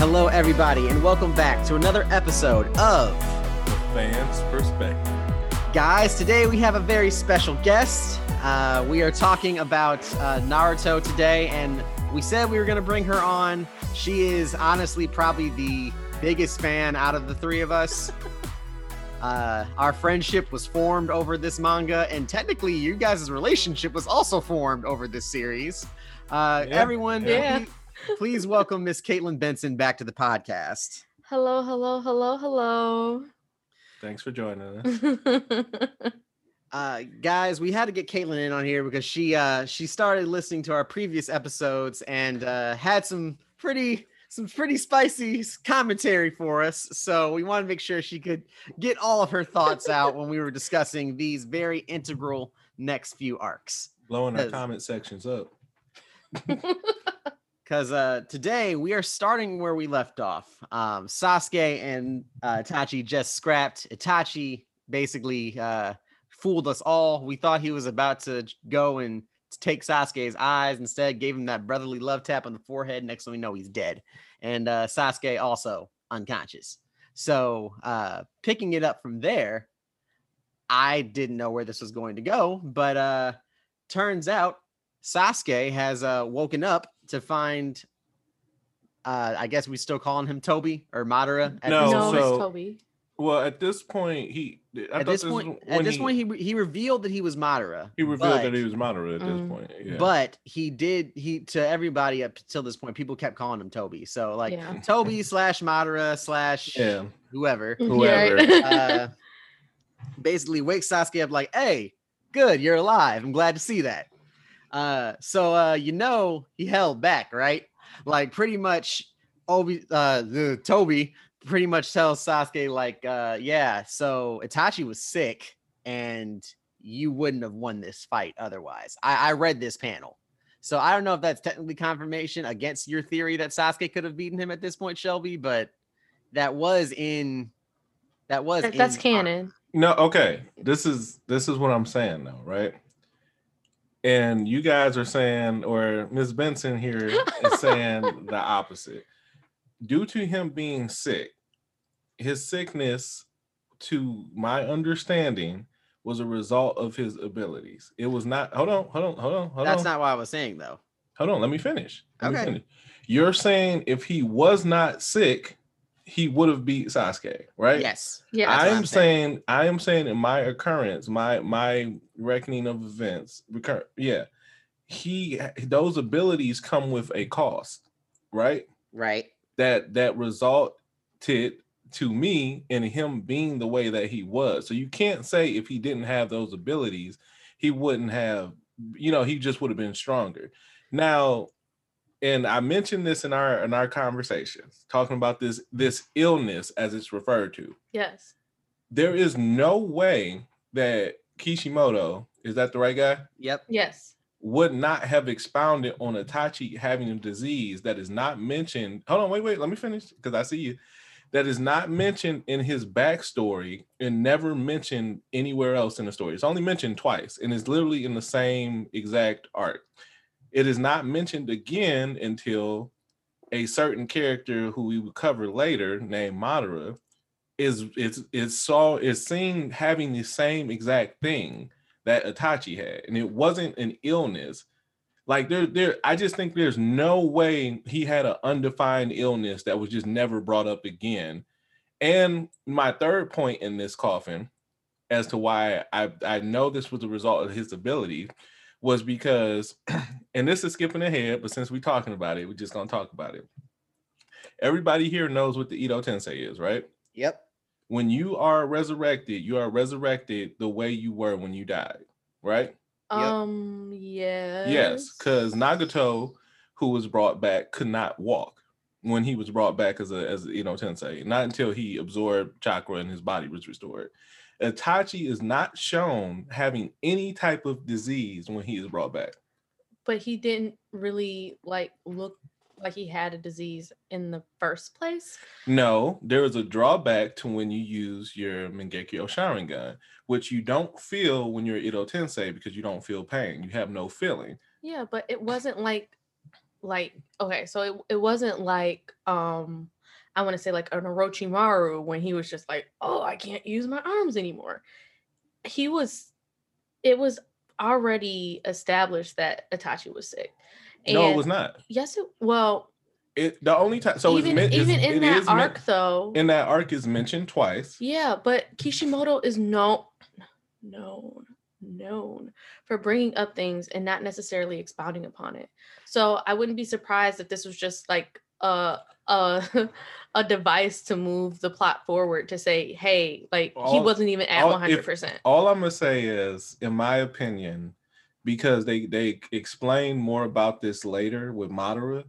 Hello, everybody, and welcome back to another episode of The Fans Perspective. Guys. Today we have a very special guest. Uh, we are talking about uh, Naruto today, and we said we were going to bring her on. She is honestly probably the biggest fan out of the three of us. Uh, our friendship was formed over this manga, and technically, you guys' relationship was also formed over this series. Uh, Yeah, everyone, yeah. Please, please welcome Miss Caitlin Benson back to the podcast. Hello, hello, hello, hello. Thanks for joining us. uh guys we had to get caitlin in on here because she uh she started listening to our previous episodes and uh had some pretty some pretty spicy commentary for us so we wanted to make sure she could get all of her thoughts out when we were discussing these very integral next few arcs Blowing our comment sections up. because uh today we are starting where we left off. Um sasuke and uh itachi just scrapped. Itachi basically uh fooled us all. We thought he was about to go and take sasuke's eyes. Instead gave him that brotherly love tap on the forehead. Next thing we know he's dead. And uh sasuke also unconscious. So uh picking it up from there i didn't know where this was going to go. But uh turns out Sasuke has uh, woken up to find. Uh, I guess we still calling him Toby or Madara. At No, this no, point. so- it's Toby. Well, at this point, he I at thought this point, when at this point, he he revealed that he was Madara. he revealed that he was Madara at this Mm. point. Yeah. But he did he to everybody up till this point. People kept calling him Toby. So like Yeah. Toby slash Madara slash yeah, whoever. Whoever. Uh, basically wakes Sasuke up like, "Hey, good, you're alive. I'm glad to see that." Uh, so uh, you know he held back, right? Like pretty much, Obi, uh, the Toby pretty much tells Sasuke like, uh, "Yeah, so Itachi was sick, and you wouldn't have won this fight otherwise." I, I read this panel. So I don't know if that's technically confirmation against your theory that Sasuke could have beaten him at this point, Shelby, but that was in that was That- that's in- canon. no, okay. This is this is what I'm saying though, right? And you guys are saying, or Ms. Benson here is saying the opposite. Due to him being sick, his sickness, to my understanding, was a result of his abilities. It was not. Hold on, hold on, hold on, hold That's on. not what I was saying though. hold on. Let me finish. Let me Okay. finish. You're saying if he was not sick, he would have beat Sasuke, right? Yes. Yeah. I am saying. saying, I am saying in my occurrence, my my reckoning of events, recur, yeah, he those abilities come with a cost, right? Right. That that resulted to me in him being the way that he was. So you can't say if he didn't have those abilities, he wouldn't have, you know, he just would have been stronger. Now, and I mentioned this in our in our conversations, talking about this this illness as it's referred to yes. there is no way that Kishimoto, is that the right guy, Yep. Yes. would not have expounded on Itachi having a disease that is not mentioned. Hold on, wait, wait, let me finish because I see you. That is not mentioned in his backstory and never mentioned anywhere else in the story. It's only mentioned twice and it's literally in the same exact arc. It is not mentioned again until a certain character who we would cover later, named Madara, is is is saw is seen having the same exact thing that Itachi had, and it wasn't an illness. Like there, there, I just think there's no way he had an undefined illness that was just never brought up again. And my third point in this coffin, as to why I, I know this was a result of his ability, was because, and this is skipping ahead, but since we're talking about it, we're just gonna talk about it. Everybody here knows what the Edo Tensei is, right? Yep. When you are resurrected, you are resurrected the way you were when you died, right? Um, yes. Yes, because Nagato, who was brought back, could not walk when he was brought back as a as you know Tensei. Not until he absorbed chakra and his body was restored. Itachi is not shown having any type of disease when he is brought back. But he didn't really like look like he had a disease in the first place. No, there is a drawback to when you use your Mangekyo Sharingan, which you don't feel when you're Edo Tensei because you don't feel pain. You have no feeling. Yeah, but it wasn't like like okay, so it, it wasn't like um I want to say like an Orochimaru when he was just like, "Oh, I can't use my arms anymore." He was it was already established that Itachi was sick. no, it was not. Yes, it well, It the only time so even it's, even in that is men- arc though. in that arc is mentioned twice. Yeah, but Kishimoto is known known known for bringing up things and not necessarily expounding upon it. So I wouldn't be surprised if this was just like a a a device to move the plot forward to say, hey, like he wasn't even at one hundred percent. All I'm gonna say is, in my opinion, because they they explain more about this later with Madara,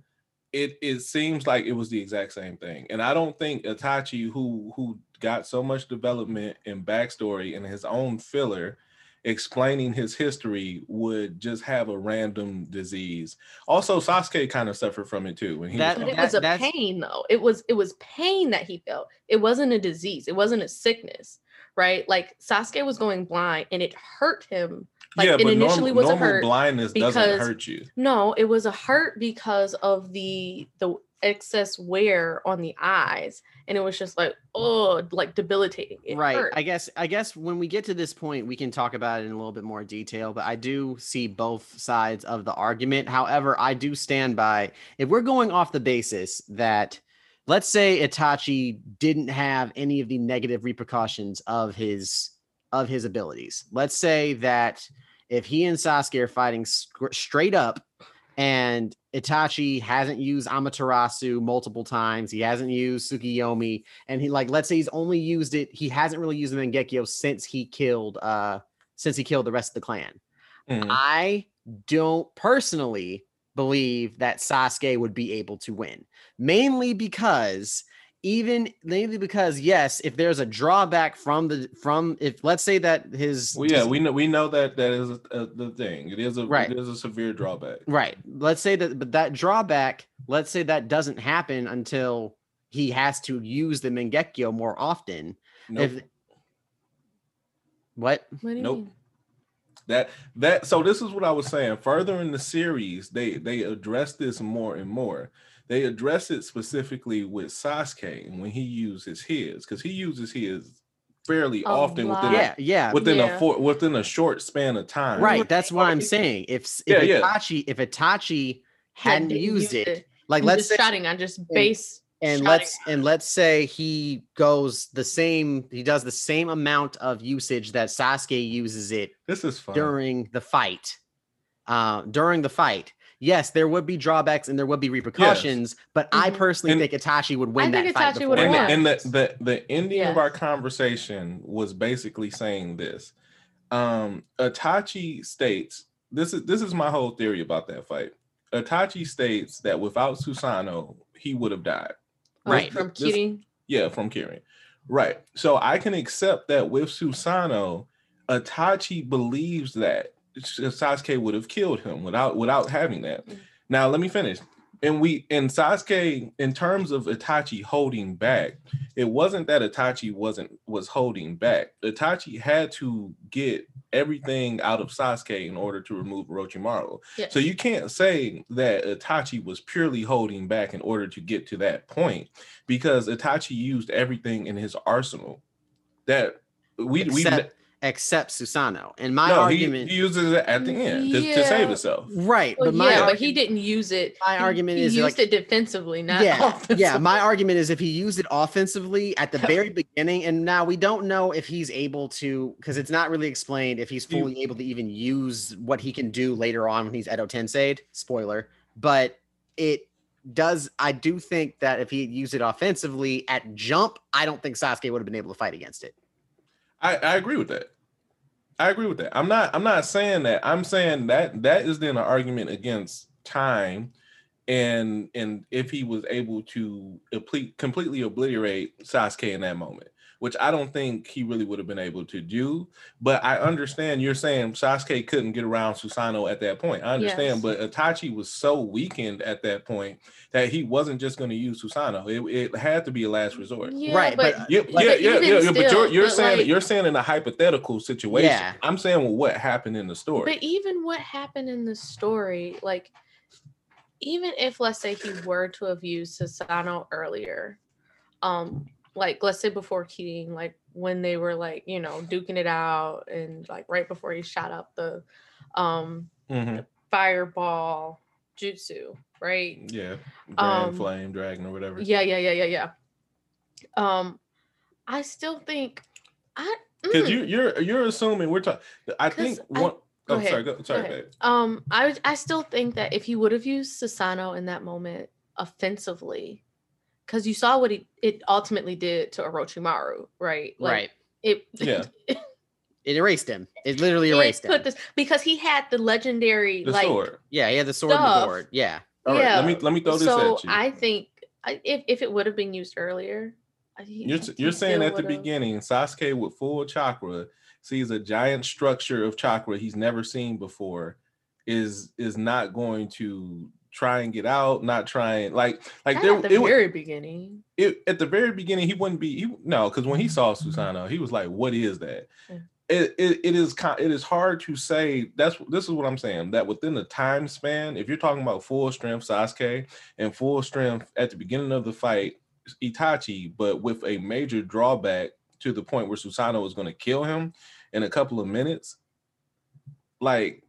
it it seems like it was the exact same thing. And I don't think Itachi, who who got so much development and backstory in his own filler, explaining his history, would just have a random disease. Also, Sasuke kind of suffered from it too when he That- was it was a that's- pain though. It was it was pain that he felt. It wasn't a disease. It wasn't a sickness, right? Like Sasuke was going blind and it hurt him. Like yeah, it but initially norm- was a normal hurt. blindness doesn't because- hurt you. No, it was a hurt because of the the excess wear on the eyes, and it was just like oh, like debilitating. It right hurt. i guess i guess when we get to this point we can talk about it in a little bit more detail but i do see both sides of the argument however i do stand by if we're going off the basis that let's say itachi didn't have any of the negative repercussions of his of his abilities let's say that if he and sasuke are fighting sc- straight up and Itachi hasn't used Amaterasu multiple times. He hasn't used Tsukiyomi, and he like let's say he's only used it. He hasn't really used the Mangekyo since he killed uh since he killed the rest of the clan. Mhm. I don't personally believe that Sasuke would be able to win, mainly because even mainly because yes, if there's a drawback from the from if let's say that his Well, yeah, we know we know that that is uh the thing. It is a Right. it is a severe drawback. Right. Let's say that, but that drawback, let's say that doesn't happen until he has to use the Mangekyo more often. Nope. If what? What do you Nope. mean? that that so this is what I was saying. Further in the series, they they address this more and more. They address it specifically with Sasuke and when he uses his, because he uses his fairly A often within lot. Yeah, yeah. a, within Yeah. a for, within a short span of time. Right. That's what I'm saying. If s- Yeah, if yeah. Itachi if Itachi hadn't didn't used use it, like I'm let's just say, shouting on just base and shouting let's at and let's say he goes the same he does the same amount of usage that Sasuke uses it This is fun. during the fight. Uh, during the fight, yes, there would be drawbacks and there would be repercussions, but I Mhm. personally And- think Itachi would win think that fight. Itachi would before have and, that. the, and the, the the ending of our conversation was basically saying this um Itachi states this is this is my whole theory about that fight Itachi states that without Susano he would have died Right. from This- Kirin. yeah from Kirin right so I can accept that with Susano Itachi believes that Sasuke would have killed him without without having that Mm. now let me finish and we in Sasuke in terms of Itachi holding back it wasn't that Itachi wasn't was holding back. Itachi had to get everything out of Sasuke in order to remove Orochimaru. Yes. So you can't say that Itachi was purely holding back in order to get to that point because Itachi used everything in his arsenal that we we except, except Susano. And my no, he, argument, he uses it at the end to, to save himself. right? Well, but my yeah, but he didn't use it. my he- argument he is, used like- it defensively, not yeah, yeah. My argument is if he used it offensively at the very beginning, and now we don't know if he's able to, because it's not really explained if he's You- fully able to even use what he can do later on when he's Edo Tensei. Spoiler, but it does. I do think that if he used it offensively at jump, I don't think Sasuke would have been able to fight against it. I, I agree with that. I agree with that. I'm not I'm not saying that. I'm saying that that is then an argument against time and and if he was able to complete, completely obliterate Sasuke in that moment, which I don't think he really would have been able to do. But I understand you're saying Sasuke couldn't get around Susanoo at that point. I understand, Yes. but Itachi was so weakened at that point that he wasn't just going to use Susanoo. It, it had to be a last resort. Yeah, Right, but, but- Yeah, but yeah, yeah, yeah, yeah. But you're you're but saying like- you're saying in a hypothetical situation. Yeah. I'm saying what happened in the story. But even what happened in the story, like even if let's say he were to have used Sasano earlier, um, like let's say before King, like when they were like, you know, duking it out and like right before he shot up the um Mhm. fireball jutsu, right? Yeah, Grand Um, Flame Dragon or whatever. Yeah, yeah, yeah, yeah, yeah. Um, I still think I because mm, you you're you're assuming we're talking. I think I- one. go oh, sorry, ahead, go, go sorry, babe. Um, I I still think that if he would have used Sasano in that moment offensively, because you saw what he it ultimately did to Orochimaru, right? right. It Yeah. It erased him. It literally it erased put him. this because he had the legendary The like sword. yeah, he had the sword and the stuff. board. Yeah. All right, yeah. let me let me throw this so at you. I think if if it would have been used earlier, You're, you're saying at the would've- beginning, Sasuke with full chakra sees a giant structure of chakra he's never seen before, is is not going to try and get out, not trying like like Not there at the it, very beginning. it at the very beginning he wouldn't be he, no because when he mm-hmm. saw mm-hmm. Susano he was like what is that Yeah. it, it, it is it is hard to say that's this is what I'm saying that within the time span if you're talking about full strength Sasuke and full strength at the beginning of the fight Itachi but with a major drawback to the point where Susano is going to kill him in a couple of minutes like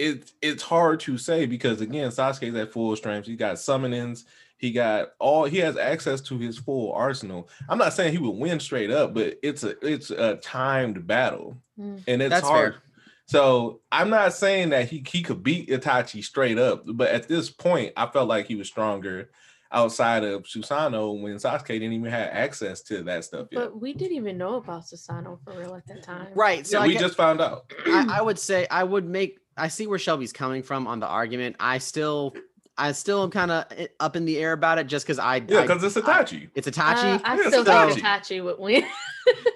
it's it's hard to say because again Sasuke's at full strength he got summonings he got all he has access to his full arsenal. I'm not saying he would win straight up, but it's a it's a timed battle, Mm. and it's That's hard. fair. So I'm not saying that he he could beat Itachi straight up, but at this point, I felt like he was stronger outside of Susano when Sasuke didn't even have access to that stuff yet. But we didn't even know about Sasano for real at that time. Right. So yeah, we get- just found out. I, I would say I would make. I see where Shelby's coming from on the argument. I still, I still am kind of up in the air about it, just because I, Yeah, because it's Itachi. it's Itachi. Uh, I Yeah, still so- think Itachi would win.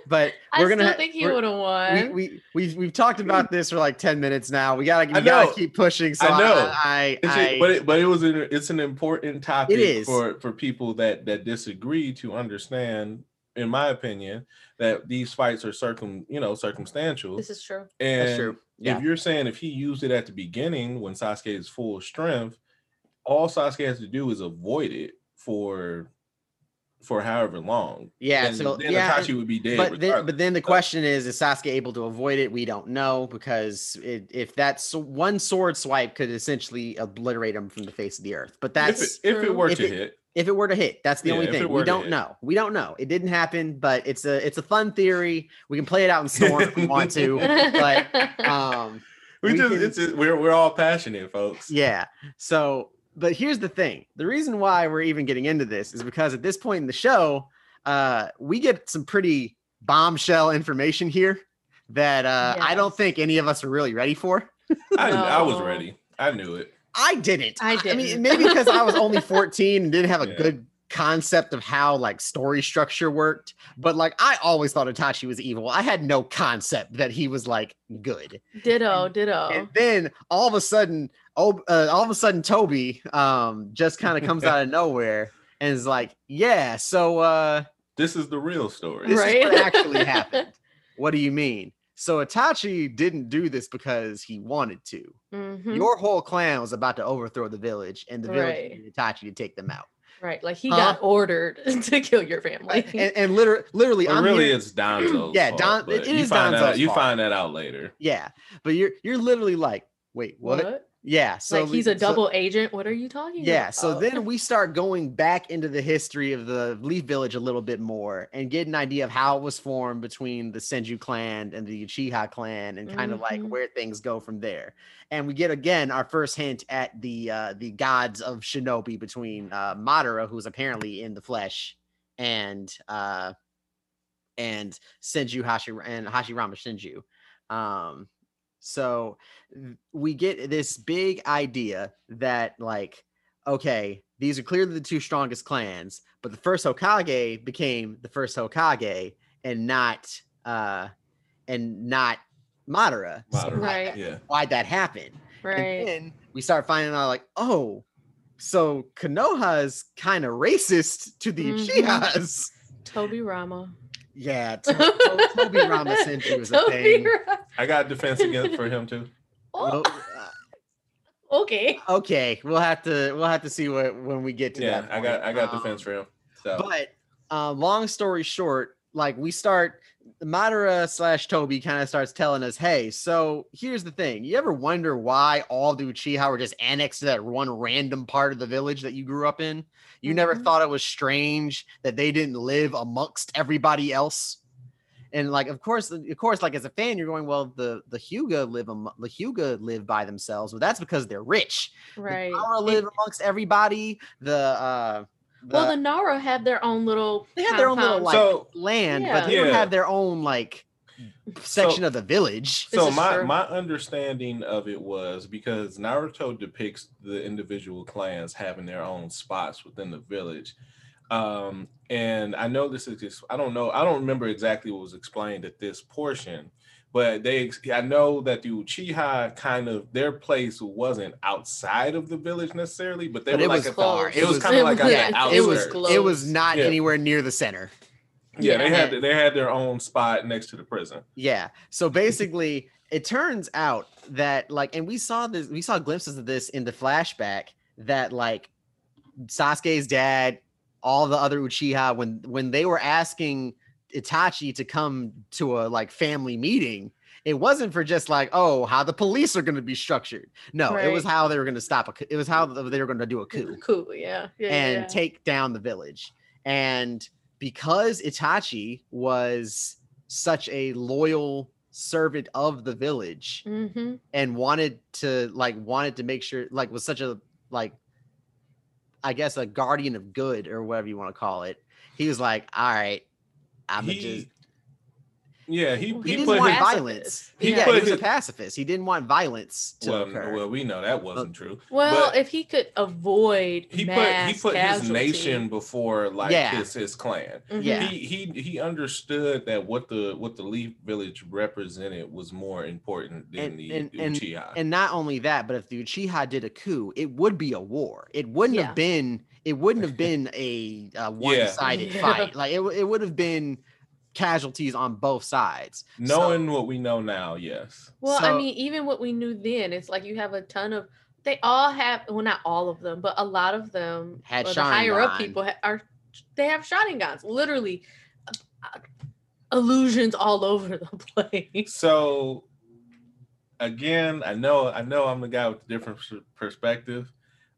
but we're still gonna. think he would have won. We, we we've we've talked about this for like ten minutes now. We gotta we gotta keep pushing. So I know. I, It's I, a- but it, but it was an, it's an important topic is. for for people that that disagree to understand in my opinion that these fights are circum you know circumstantial this is true. and That's true. Yeah. if you're saying if he used it at the beginning when Sasuke is full strength all Sasuke has to do is avoid it for for however long yeah. and So then yeah. Itachi would be dead but then, but then the So- question is: Is Sasuke able to avoid it? We don't know because it, if that's one sword swipe could essentially obliterate him from the face of the earth. But if that's it, if it were If to it- hit if it were to hit that's the Yeah, only thing. we don't hit. know. We don't know. It didn't happen but it's a it's a fun theory. We can play it out in storm if we want to but um we, we just can- it's just, we're we're all passionate folks. Yeah. So but here's the thing. The reason why we're even getting into this is because at this point in the show uh we get some pretty bombshell information here that uh i don't think any of us are really ready for. I, I was ready. I knew it I didn't. I did. I mean, maybe because I was only 14 and didn't have a Yeah. good concept of how like story structure worked. But like, I always thought Itachi was evil. I had no concept that he was like good. ditto, ditto. And then all of a sudden, oh, uh, all of a sudden, Toby um just kind of comes out of nowhere and is like, "Yeah, so uh, this is the real story this Right. is what actually happened. What do you mean?" So Itachi didn't do this because he wanted to. Mhm. Your whole clan was about to overthrow the village, and the village Right. needed Itachi to take them out. right. Like he Huh? got ordered to kill your family. And, and literally, literally, But I'm really, here- it's Danzo's. Yeah, Don- but it- it you find that Danzo's out, you find that out later. yeah, but you're you're literally like, wait, what? Yeah, so like he's a so- double agent. What are you talking about? Yeah, so then we start going back into the history of the Leaf Village a little bit more and get an idea of how it was formed between the Senju clan and the Uchiha clan and kind of like where things go from there. And we get again our first hint at the uh the gods of shinobi between uh Madara, who's apparently in the flesh, and uh and Senju Hashi and Hashirama Senju. Um so we get this big idea that like okay these are clearly the two strongest clans but the first hokage became the first hokage and not uh and not madara, So Madara, Right. Yeah. why'd that happen right. and then we start finding out like oh so konoha's kind of racist to the Mhm. uchihas Tobirama. Yeah to- to- toby rama senju is a Toby thing I got defense against for him too. Oh, Well, okay. okay we'll have to we'll have to see what when we get to Yeah, that Yeah, I got. I got Um, defense for him. So but uh, long story short like we start madara slash toby kind of starts telling us hey so here's the thing. You ever wonder why all the uchiha were just annexed to that one random part of the village that you grew up in? You never Mhm. thought it was strange that they didn't live amongst everybody else? And like of course of course like as a fan you're going well the the hyuga live am- the hyuga live by themselves. But that's because they're rich. Right. the Power live amongst everybody. The uh well, the Nara have their own little. they have their own little like So- land, Yeah. but they don't Yeah. have their own like section of the village. So my true. my understanding of it was because Naruto depicts the individual clans having their own spots within the village. Um, and I know this is just, I don't know, I don't remember exactly what was explained at this portion, but they I know that the Uchiha kind of their place wasn't outside of the village necessarily, but they But were it like was at the- far. It was kind of like on Yeah, the it was outskirts. it was not Yeah. anywhere near the center. Yeah, they had they had their own spot next to the prison. Yeah. So basically, it turns out that like, and we saw this, we saw glimpses of this in the flashback that like Sasuke's dad, all the other Uchiha, when when they were asking Itachi to come to a like family meeting, it wasn't for just like, oh, how the police are going to be structured. No, it was how they were going to stop a. coup- It was how they were going to do a coup. Cool. Yeah. yeah and yeah. take down the village. And because Itachi was such a loyal servant of the village Mhm. and wanted to like wanted to make sure like was such a like I guess a guardian of good or whatever you want to call it. He was like, all right, I'm He- just Yeah, he he, he, didn't put want his, violence. he yeah, put he was a pacifist. He didn't want violence to well, occur. well, we know that wasn't true. Well, but- if he could avoid he put he put his nation before like Yeah. his his clan. Mhm. Yeah. He he he understood that what the what the Leaf Village represented was more important than And- the, and- the and- Uchiha. And not only that, but if the Uchiha did a coup, it would be a war. It wouldn't Yeah. have been. It wouldn't have been a, uh one-sided Yeah. fight. Like it, it would have been casualties on both sides. So- Knowing what we know now, yes. Well, I mean, even what we knew then, it's like you have a ton of. They all have, well, not all of them, but a lot of them, Had or the higher up people ha- are. They have Sharingans, literally, uh, uh, illusions all over the place. So again, I know I know I'm the guy with the different perspective.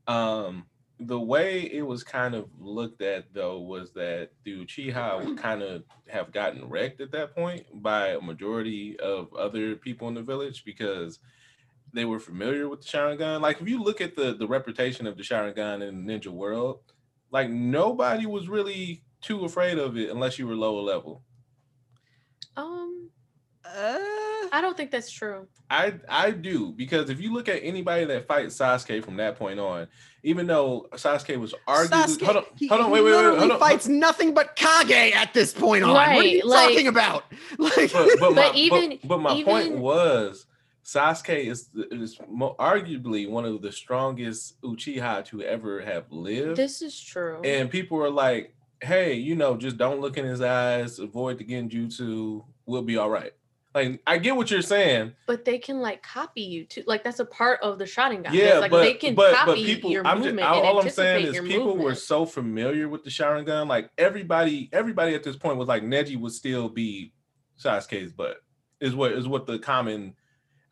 Um the way it was kind of looked at though was that the Uchiha would kind of have gotten wrecked at that point by a majority of other people in the village because they were familiar with the Sharingan. Like if you look at the the reputation of the Sharingan in the ninja world, like nobody was really too afraid of it unless you were lower level. Um, Uh, I don't think that's true. I I do because if you look at anybody that fights Sasuke from that point on, even though Sasuke was arguably Sasuke, hold on, he, hold on, he wait, wait, wait, hold on. fights nothing but Kage at this point on. Right, what are you like- talking about? Like, But, but, my, even- but, but my point was Sasuke is is arguably one of the strongest Uchiha to ever have lived, This is true. and people are like, "Hey, you know, just don't look in his eyes, avoid the genjutsu, we'll be all right." Like I get what you're saying. But they can like copy you too. Like that's a part of the Sharingan. Yeah, There's, like but they can but, copy but people, your I'm just, movement all, all I'm saying is people were so familiar with the Sharingan. Like everybody, everybody at this point was like Neji would still be Sasuke's butt. Is what is what the common.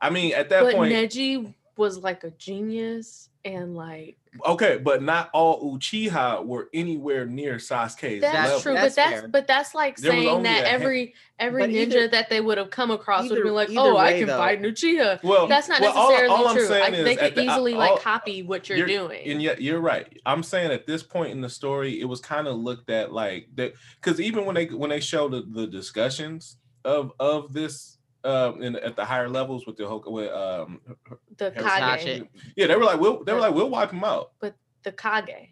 I mean, at that but point, Neji was like a genius and like okay, but not all Uchiha were anywhere near Sasuke's that's level. true. That's but that's fair. but that's like There saying that a hand- every every But ninja either- that they would have come across would either- be like, either oh, I can though- fight an Uchiha. Well, That's not well, all- necessarily all I'm true. saying I, is they could the- uh, easily all- like copy what you're, doing. And yet you're right. I'm saying at this point in the story, it was kind of looked at like that because even when they when they showed the, the discussions of of this um in at the higher levels with the Hok- with um the Harry Kage, Sasuke. yeah they were like we'll they were like we'll wipe him out. But the Kage.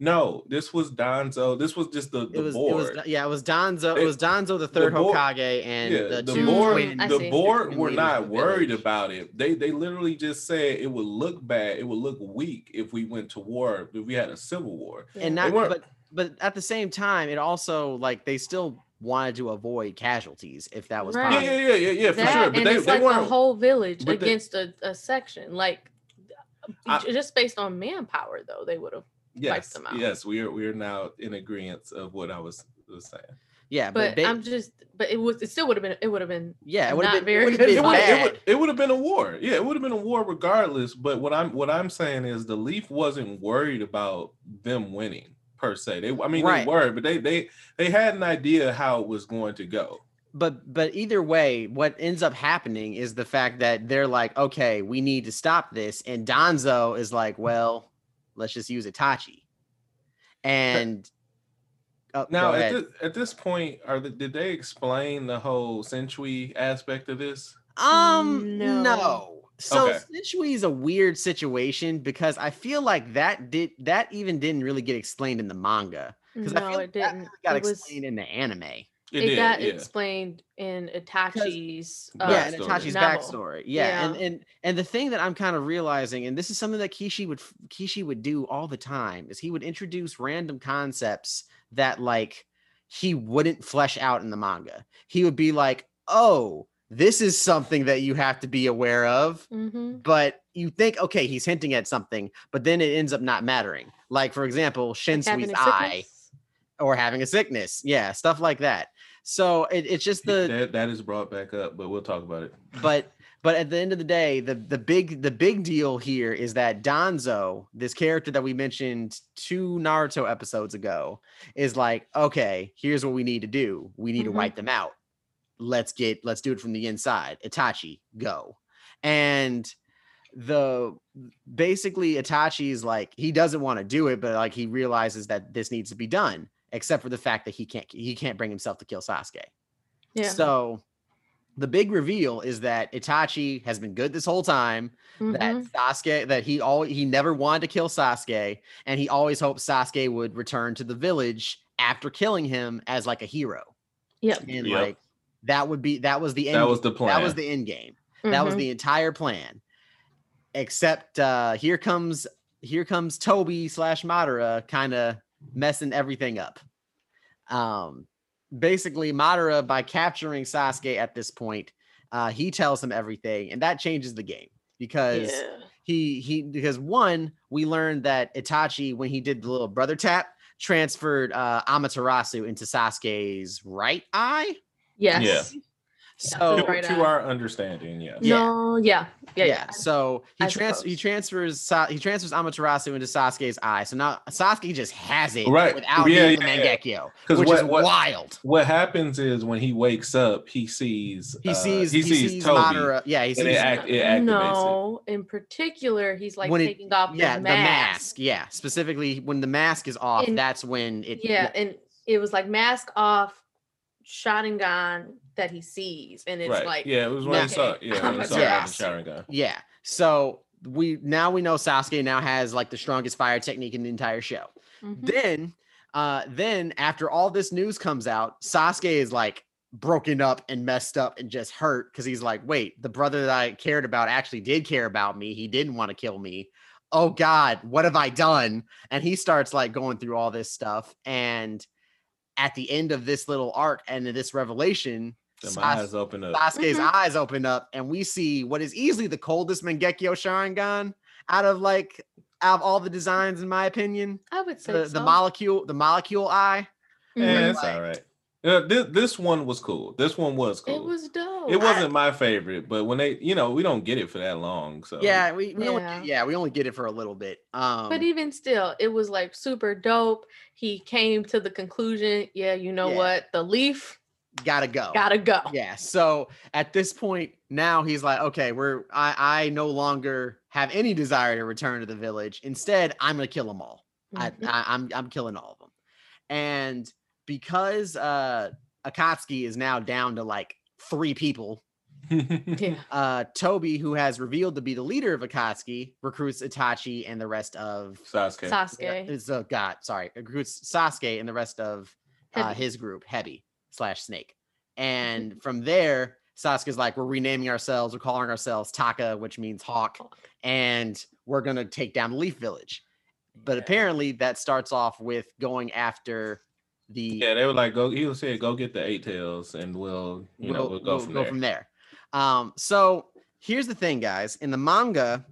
No, this was Danzo. This was just the, the It was, it board. was yeah, it was Danzo. It, It- was Danzo the third board- Hokage and yeah, the, the, two board, twin- the see. board twin were not worried village. about it. They they literally just said it would look bad. It would look weak if we went to war. If we had a civil war. and Yeah. not weren't- but but at the same time, it also like they still wanted to avoid casualties if that was Right. Yeah, possible. yeah, yeah, yeah, yeah, for that, sure. But and they, it's they like weren't. a whole village but they- against a, a section. Like I- j- just based on manpower, though, they would have. yes, them out. yes, we are we are now in agreement of what I was, was saying. Yeah, but, But ba- I'm just. But it was. It still would have been. It would have been. yeah, it would have not been very it would've good been It bad. would it would have been a war. Yeah, it would have been a war regardless. But what I'm what I'm saying is the Leaf wasn't worried about them winning per se. They I mean Right. they were, but they they they had an idea how it was going to go. but but either way, what ends up happening is the fact that they're like, okay, we need to stop this, and Danzo is like, well, let's just use Itachi, and oh, Now at this, at this point, are the, did they explain the whole Shisui aspect of this? Um, No. no. So Okay. Shisui is a weird situation because I feel like that did that even didn't really get explained in the manga because I No, feel it like that didn't. really got It was. explained in the anime. It, It, did, got yeah. explained in Itachi's. Uh, yeah, and backstory. Itachi's novel. backstory. Yeah, and and and the thing that I'm kind of realizing, and this is something that Kishi would Kishi would do all the time, is he would introduce random concepts that like he wouldn't flesh out in the manga. He would be like, "Oh, this is something that you have to be aware of." Mhm. But you think, okay, he's hinting at something, but then it ends up not mattering. Like, for example, Like Shisui's having a eye or having a sickness. Yeah, stuff like that. So it, it's just the that, that is brought back up, but we'll talk about it. but but at the end of the day, the the big the big deal here is that Danzo, this character that we mentioned two Naruto episodes ago, is like, okay, here's what we need to do. We need to Mhm. wipe them out. Let's get let's do it from the inside. Itachi, go. And the basically Itachi's like he doesn't want to do it, but like he realizes that this needs to be done, except for the fact that he can't he can't bring himself to kill Sasuke. Yeah. So the big reveal is that Itachi has been good this whole time. That Mhm. Sasuke, that he all he never wanted to kill Sasuke, and he always hoped Sasuke would return to the village after killing him as like a hero. Yep. And Yep. like that would be that was the end. That was the plan. That was the end game. That was Mhm. the entire plan. Except uh here comes here comes Toby slash Madara kind of messing everything up. Um basically Madara by capturing Sasuke at this point, uh he tells him everything and that changes the game because Yeah. he he because one we learned that Itachi when he did the little brother tap transferred uh Amaterasu into Sasuke's right eye. Yes. So to, right to our understanding, yes. Yeah. No. Yeah. Yeah. yeah, Yeah. so he I trans he transfers he transfers Amaterasu into Sasuke's eye. So now Sasuke just has it Right. without Yeah, hitting the yeah, yeah. Mangekyo, 'Cause which what- is what- wild. What happens is when he wakes up, he sees He uh, sees he, sees, Toby, Madara. Yeah, he and sees it, act, it activates it. no. In particular, he's like When it- taking off yeah the the mask. mask. Yeah, specifically when the mask is off, And- that's when it. Yeah, and it was like mask off, Sharingan that he sees, and it's right. like yeah, it was when okay, he saw yeah, when he saw Yes. the Sharingan. Yeah. So we now we know Sasuke now has like the strongest fire technique in the entire show. Mhm. Then, uh, then after all this news comes out, Sasuke is like broken up and messed up and just hurt because he's like, wait, the brother that I cared about actually did care about me. He didn't want to kill me. Oh God, what have I done? And he starts like going through all this stuff. And at the end of this little arc and this revelation, Then Sas- eyes open up. Sasuke's Mhm. eyes open up, and we see what is easily the coldest Mangekyo Sharingan out of like out of all the designs, in my opinion. I would say The, so. the molecule, the molecule eye. Yeah, it's Like- all right. Uh, this this one was cool. This one was cool. It was dope. It wasn't my favorite, but when they, you know, we don't get it for that long. So Yeah, we, we Yeah. Only, yeah we only get it for a little bit. Um, But even still, it was like super dope. He came to the conclusion, yeah, you know Yeah. what? The leaf gotta go. gotta go. Yeah. So at this point, now he's like, okay, we're I I no longer have any desire to return to the village. Instead, I'm gonna kill them all. I, Mhm. I I'm I'm killing all of them. And because uh Akatsuki is now down to like three people, yeah. uh Toby, who has revealed to be the leader of Akatsuki, recruits Itachi and the rest of Sasuke. Sasuke. is uh, God, sorry, recruits Sasuke and the rest of uh, his group, Hebi slash Snake. And from there, Sasuke's like, we're renaming ourselves, we're calling ourselves Taka, which means hawk, Hawk. and we're gonna take down the Leaf Village. But Yeah. apparently, that starts off with going after the. Yeah, they were like, go. He said, go get the eight tails, and we'll, you know, we'll go from there. Um, so here's the thing, guys. In the manga,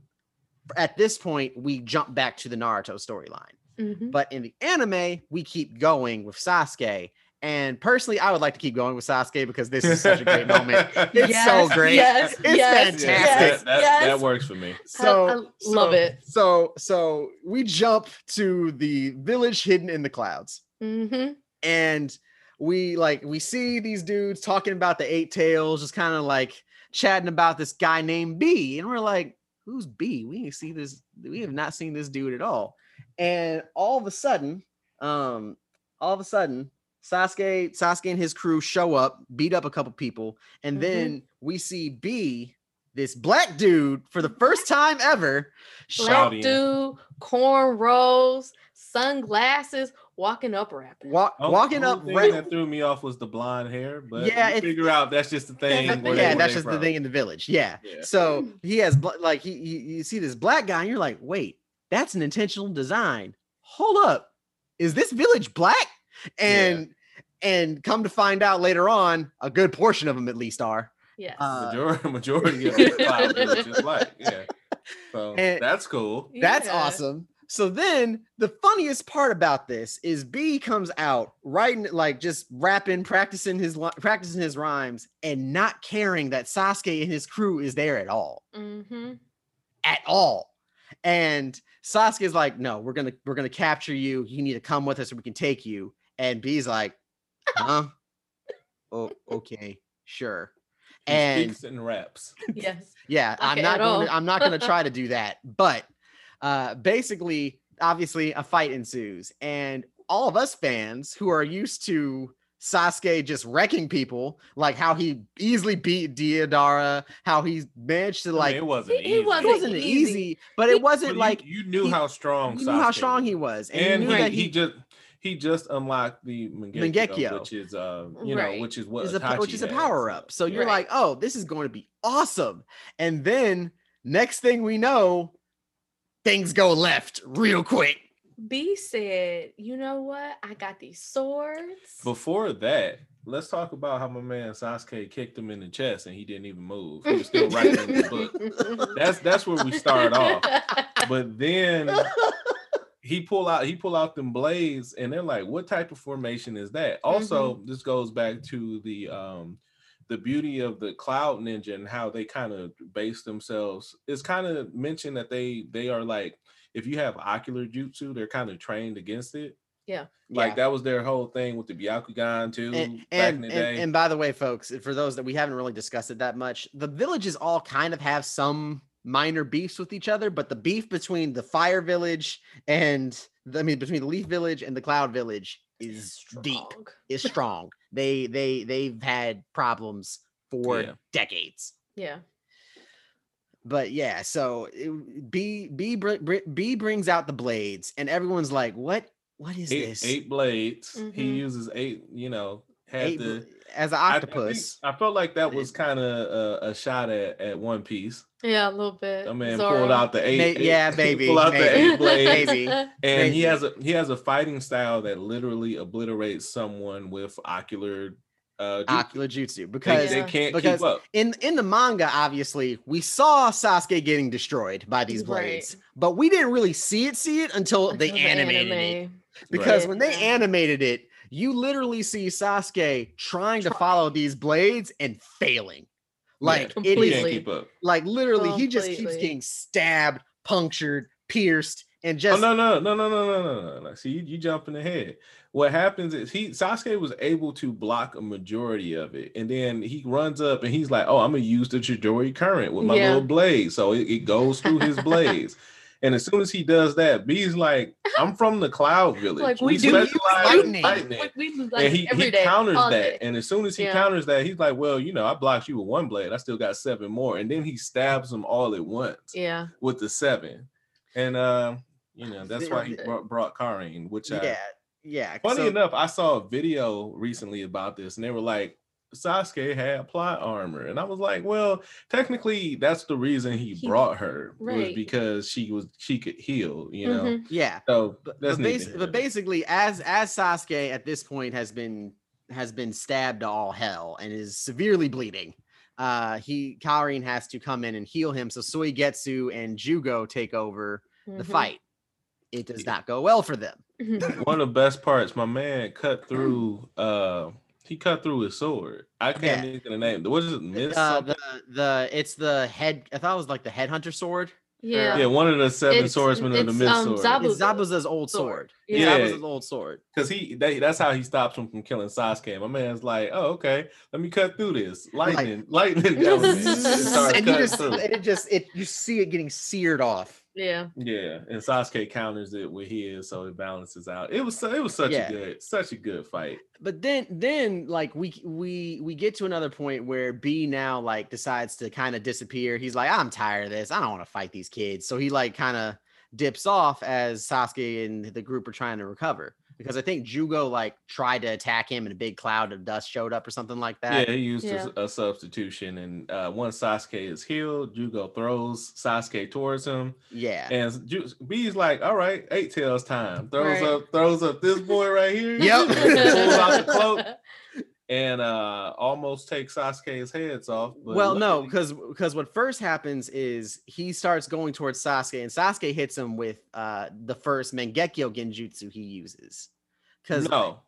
at this point, we jump back to the Naruto storyline. Mhm. But in the anime, we keep going with Sasuke. And personally, I would like to keep going with Sasuke because this is such a great moment. It's Yes, so great. yes, it's yes, fantastic. yes, that, that, yes. that works for me. So I love so- it. So so we jump to the village hidden in the clouds. Mm-hmm. And we like we see these dudes talking about the eight tails just kind of like chatting about this guy named b and we're like who's b we ain't see this we have not seen this dude at all and all of a sudden um all of a sudden sasuke sasuke and his crew show up beat up a couple people and Mhm. then we see b this black dude for the first time ever Black dude, cornrows, sunglasses, walking up rapping. walk, Oh, walking only up thing right that threw me off was the blonde hair, but Yeah, yeah, figure out that's just the thing. That's- where they- yeah, that's they just the thing in the village. Yeah. Yeah. So he has like he, he you see this black guy, and you're like, wait, that's an intentional design. Hold up, is this village black? And and come to find out later on, a good portion of them at least are. Yes. Uh, Majority, majority of the cloud village is like, yeah. So And- that's cool. That's Yeah. awesome. So then the funniest part about this is B comes out writing like just rapping, practicing his practicing his rhymes, and not caring that Sasuke and his crew is there at all. Mm-hmm. at all. And Sasuke's like, no, we're gonna we're gonna capture you. You need to come with us or we can take you. And B's like, huh? oh, okay, sure. He And speaks in raps. Yes. yeah, I'm not going to. I'm not gonna try to do that. But uh basically, obviously, a fight ensues, and all of us fans who are used to Sasuke just wrecking people, like how he easily beat Deidara, how he managed to I mean, like it wasn't He- he easy. wasn't it wasn't easy. easy, but He- it wasn't But like you, knew he- how strong. you knew how strong he was, and, and you he, knew that he just he just unlocked the Mangekyo, Mangekyo. which is uh you know which is what is a, which is a power up. So you're Right. like, oh, this is going to be awesome. And then next thing we know, things go left real quick. B said, you know what? I got these swords. Before that, let's talk about how my man Sasuke kicked him in the chest and he didn't even move. He was still writing in the book. That's that's where we start off. But then he pull out he pull out them blades and they're like, what type of formation is that? Also, this goes back to the um the beauty of the cloud ninja and how they kind of base themselves. is kind of mentioned that they they are like if you have ocular jutsu, they're kind of trained against it. Yeah. Like Yeah. that was their whole thing with the Byakugan too And, back and, in the and, day. and by the way, folks, for those that we haven't really discussed it that much, the villages all kind of have some minor beefs with each other, but the beef between the Fire Village and I mean between the Leaf Village and the Cloud Village is deep. Is strong. they they they've had problems for Yeah. decades. Yeah. But yeah, so it, B B br- br- B brings out the blades, and everyone's like, "What? What is eight, this?" eight blades. He Mhm. uses eight, you know, had Eight bl- the as an I- I think- octopus. I, felt like that was kind of a, a shot at, at One Piece. Yeah, a little bit. I mean, Zoro. pulled out the eight. May- eight- yeah, baby, Pull out the eight blades, maybe. and maybe. he has a he has a fighting style that literally obliterates someone with ocular uh, jutsu. Ocular Jutsu because they can't because keep up. in in the manga, obviously, we saw Sasuke getting destroyed by these blades, Right. but we didn't really see it see it until, they Until the animated it. anime. Because when they Yeah. animated it, you literally see Sasuke trying to follow these blades and failing. Like Yeah, it he is Completely. keep up. like literally he just keeps getting stabbed, punctured, pierced, and Oh just no no no no no no no no no! See you, you jumping ahead. What happens is he Sasuke was able to block a majority of it, and then he runs up and he's like, "Oh, I'm gonna use the Chidori current with my Yeah. little blade," so it, it goes through his blades. And as soon as he does that, B's like, "I'm from the Cloud Village. Like, we, we do specialize in lightning." lightning." Like, we do like and he, every he day, counters that. day. And as soon as he Yeah. counters that, he's like, Well, you know, I blocked you with one blade. I still got seven more. And then he stabs them all at once Yeah. with the seven. And uh, you know, that's why he brought, brought Karin, which I yeah, yeah. funny so- enough, I saw a video recently about this, and they were like, Sasuke had plot armor. And I was like, Well, technically, that's the reason he, He- brought her was because she was she could heal, you know. Mhm. yeah. So But, that's but, basi- but basically, as as Sasuke at this point has been has been stabbed to all hell and is severely bleeding, uh, he Karin has to come in and heal him. So Suigetsu and Jugo take over the Mhm. fight. It does not go well for them. Mhm. one of the best parts, my man cut through uh he cut through his sword. I can't Yeah. think of the name. What is it? Miss Uh, the the it's the head. I thought it was like the headhunter sword. Yeah. yeah, one of the seven It's- swordsmen of the it's, Miss um, sword. Zabu- It's Zabuza's old sword. sword. Yeah, Yeah. Zabuza's old sword. Because he they, that's how he stops him from killing Sasuke. My man's like, oh, okay, let me cut through this. Lightning, lightning element. It and you just and it just it you see it getting seared off. Yeah. Yeah, and Sasuke counters it with his, so it balances out. It was so- it was such Yeah. a good, such a good fight. but then then like we we we get to another point where b now like decides to kind of disappear he's like i'm tired of this i don't want to fight these kids so he like kind of dips off as sasuke and the group are trying to recover because i think jugo like tried to attack him and a big cloud of dust showed up or something like that Yeah, he used Yeah. A, a substitution, and uh, once Sasuke is healed, Jugo throws Sasuke towards him, yeah and Ju- B's like, "All right, eight tails time." Throws Right. up, throws up this boy right here. Yep. pulls out the cloak and uh almost takes Sasuke's heads off. but well no because because what first happens is he starts going towards sasuke and sasuke hits him with uh the first mangekyo genjutsu he uses because no,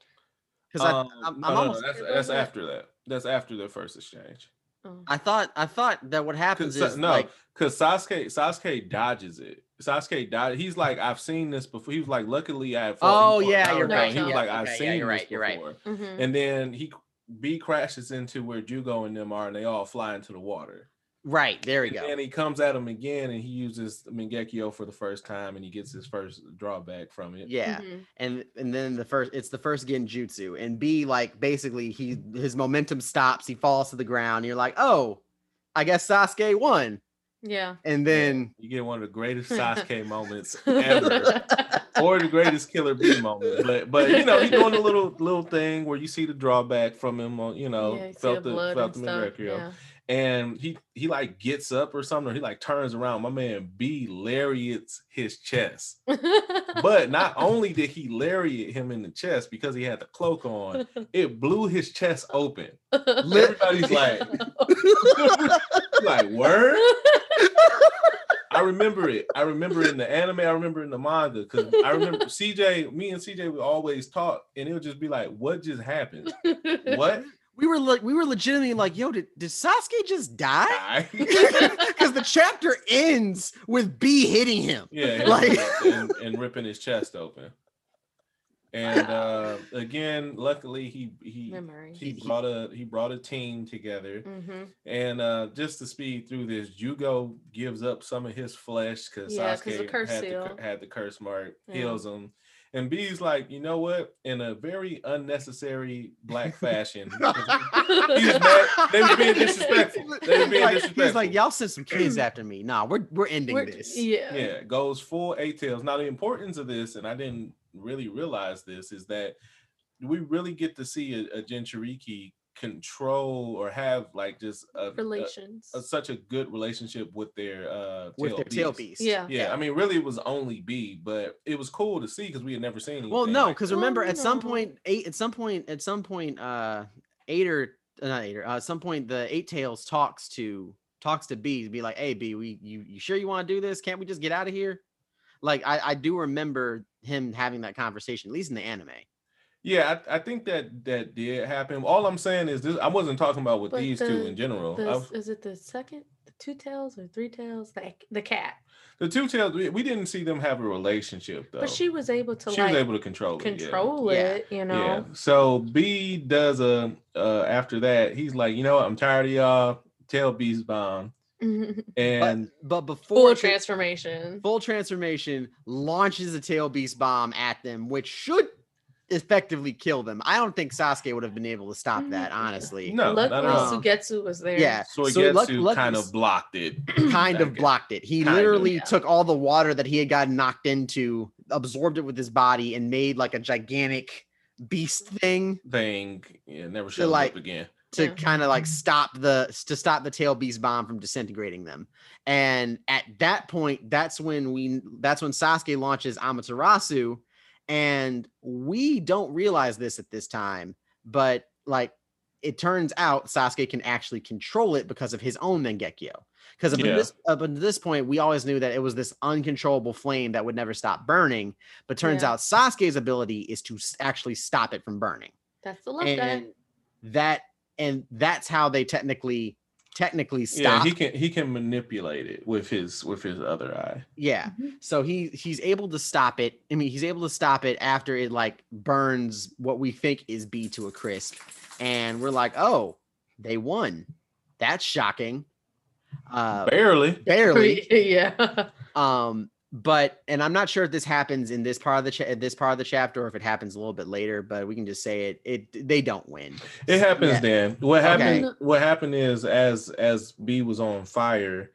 because um, I, I'm, no, I'm no, no, almost that's that's doesn't- after that. That's after the first exchange. Oh. I thought I thought that what happens Cause, is no, like because Sasuke Sasuke dodges it. Sasuke died. He's like, I've seen this before. He was like, luckily I. Had Oh, fought- he fought yeah, you're Naruto. right. He was Yeah, like, I've okay, yeah, seen you're this right, you're right. before. Mhm. And then he B crashes into where Jugo and them are, and they all fly into the water. Right there we And go. then he comes at him again, and he uses Mangekyo for the first time, and he gets his first drawback from it. Yeah, Mhm. and and then the first it's the first genjutsu, and B like basically he his momentum stops, he falls to the ground. You're like, oh, I guess Sasuke won, Yeah. and then You get one of the greatest Sasuke moments ever. or the greatest Killer B moment. But but you know, he's doing a little little thing where you see the drawback from him on, you know, yeah, you felt the the felt the stuff. Mercurio. Yeah. And he he like gets up or something, or he like turns around. My man B lariats his chest. But not only did he lariat him in the chest because he had the cloak on, it blew his chest open. Everybody's like, like word. I remember it. I remember it in the anime. I remember in the manga because I remember CJ. Me and CJ would always talk, and it would just be like, "What just happened? What?" We were like we were legitimately like, yo, did, did Sasuke just die? Because the chapter ends with B hitting him. yeah, Like- and, and ripping his chest open. And uh, again, luckily he he Memory. he brought a he brought a team together. hmm And uh, just to speed through this, Jugo gives up some of his flesh because Yeah, 'cause the Sasuke curse had, the, had the curse mark, Yeah. heals him. And B's like, you know what? In a very unnecessary black fashion, he was mad. They was being disrespectful. They was being Like, disrespectful. he's like, y'all sent some kids after me. Nah, we're we're ending We're- this. Yeah. yeah, goes full eight tails. Now the importance of this, and I didn't really realize this, is that we really get to see a, a Jinchuriki control or have like just a, a- Relations. a- such a good relationship with their uh With tail their tail beast. beast. yeah. Yeah, I mean, really, it was only B, but it was cool to see because we had never seen. Well, no, because that. remember Well, at some no. point, eight at some point, at some point, uh, Ader, uh, not Ader, uh, at some point the Eight Tails talks to talks to B to be like, "Hey B, we you you sure you want to do this? Can't we just get out of here?" Like I I do remember him having that conversation, at least in the anime. Yeah, I, I think that that did happen. All I'm saying is this: I wasn't talking about with But these the- two in general. The, was- is it the second, the two tails or three tails? The the cat. the two tails, we, we didn't see them have a relationship though. But she was able to she like was able to control it. control Yeah. it. You know. Yeah. know. So B does a uh after that, he's like, you know what, I'm tired of y'all. Tell B's bomb. And but, but before Full transformation. full transformation launches a tail beast bomb at them, which should effectively kill them. I don't think Sasuke would have been able to stop mm-hmm. that, honestly. no, not Luckily. Suigetsu was there. Yeah. So Suigetsu luck- luck- kind of blocked it. kind of blocked it. He Kind of, literally yeah. took all the water that he had gotten knocked into, absorbed it with his body, and made like a gigantic beast thing thing. Yeah, never showed like- up again. to Yeah. kind of like stop the to stop the tail beast bomb from disintegrating them. And at that point, that's when we that's when Sasuke launches Amaterasu, and we don't realize this at this time, but like it turns out Sasuke can actually control it because of his own Mangekyo. Because up, Yeah. until this, up until this point, we always knew that it was this uncontrollable flame that would never stop burning. But turns Yeah. out Sasuke's ability is to actually stop it from burning That's the love and guy. that and that's how they technically technically stop. Yeah, he can he can manipulate it with his with his other eye. Yeah. Mhm. So he he's able to stop it. I mean, he's able to stop it after it like burns what we think is B to a crisp. And we're like, oh, they won. That's shocking. Uh Barely. barely. yeah. Um, but and I'm not sure if this happens in this part of the cha- this part of the chapter or if it happens a little bit later, but we can just say it. It they don't win. It happens Yeah. then. What happened Okay. what happened is as as B was on fire,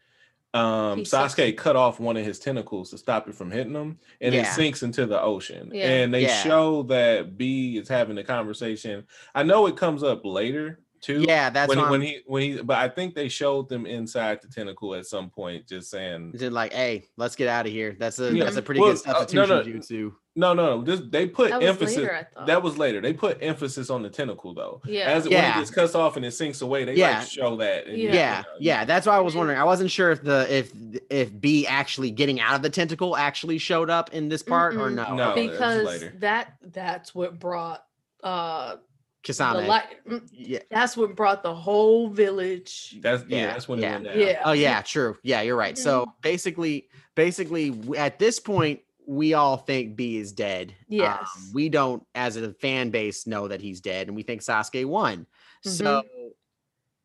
um He sucks Sasuke it. cut off one of his tentacles to stop it from hitting him and it sinks into the ocean. Yeah. And they Yeah. show that B is having a conversation. I know it comes up later too. Yeah, that's when, when he when he but I think they showed them inside the tentacle at some point just saying Is it like, hey, let's get out of here? That's a Yeah. that's a pretty Well, good stuff. uh, to no, no. jutsu. no no this they put That emphasis later, I thought. that was later. They put emphasis on the tentacle though. Yeah. As it, when Yeah. it gets cut off and it sinks away, they Yeah. like show that. and, Yeah. you Yeah, know, yeah, that's why I was wondering. I wasn't sure if the if if B actually getting out of the tentacle actually showed up in this part or Mm-mm. no. No. Okay, that's because later. that that's what brought uh the light. mm, yeah. That's what brought the whole village. That's yeah, Yeah, that's when yeah. it went down. Yeah. Oh yeah, true. Yeah, you're right. So basically, basically, at this point, we all think B is dead. Um, Yes. we don't, as a fan base, know that he's dead, and we think Sasuke won. So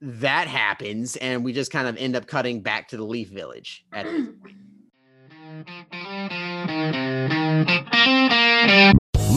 that happens, and we just kind of end up cutting back to the Leaf Village. At this point.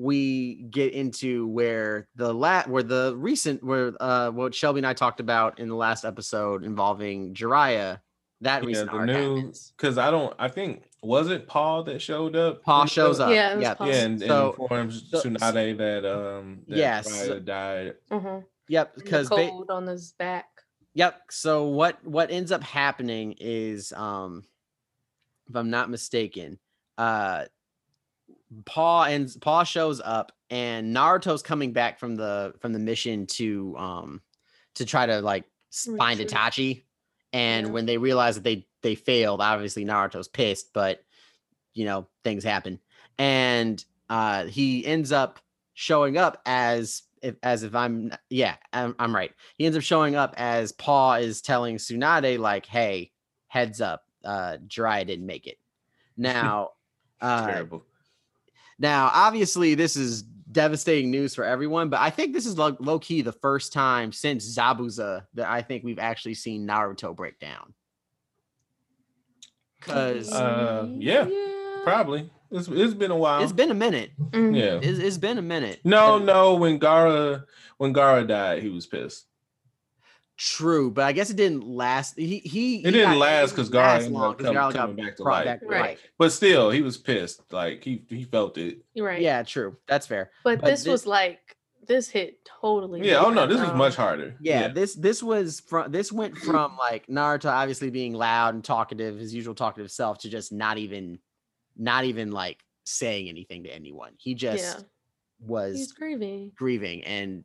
we get into where the lat where the recent where uh what Shelby and I talked about in the last episode involving Jiraiya. That Yeah, recent the arc new because I don't. I think was it Paul that showed up. Paul shows up. Yeah, it was Yep. Paul. Yeah, and, So- informs so- Tsunade that um that Yes. Jiraiya died. Mhm. Yep. The Because code on his back. Yep. So what what ends up happening is um if I'm not mistaken, uh Paul and Paul shows up and Naruto's coming back from the from the mission to um to try to like find. Itachi And when they realize that they they failed, obviously Naruto's pissed, but you know things happen, and uh, he ends up showing up as if as if I'm yeah I'm, I'm right. He ends up showing up as Paw is telling Tsunade like, "Hey, heads up, uh, Jiraiya didn't make it." Now, uh, Terrible. Now obviously this is devastating news for everyone, but I think this is low, low key the first time since Zabuza that I think we've actually seen Naruto break down. Because Uh, yeah, probably. It's, it's been a while. it's been a minute. yeah. It's, it's been a minute. No, no. When Gaara when Gaara died, he was pissed. True, but I guess it didn't last. He he. It didn't last because Gaara ended up come- Gaara coming back to life. back- Right. But still, he was pissed. Like he he felt it. Right. Yeah, true. That's fair. But, this thi- was like this hit totally. Yeah. Oh no, this was much harder. yeah, this this was from this went from like Naruto obviously being loud and talkative, his usual talkative self, to just not even, not even like saying anything to anyone. He just Yeah. was He's grieving. grieving and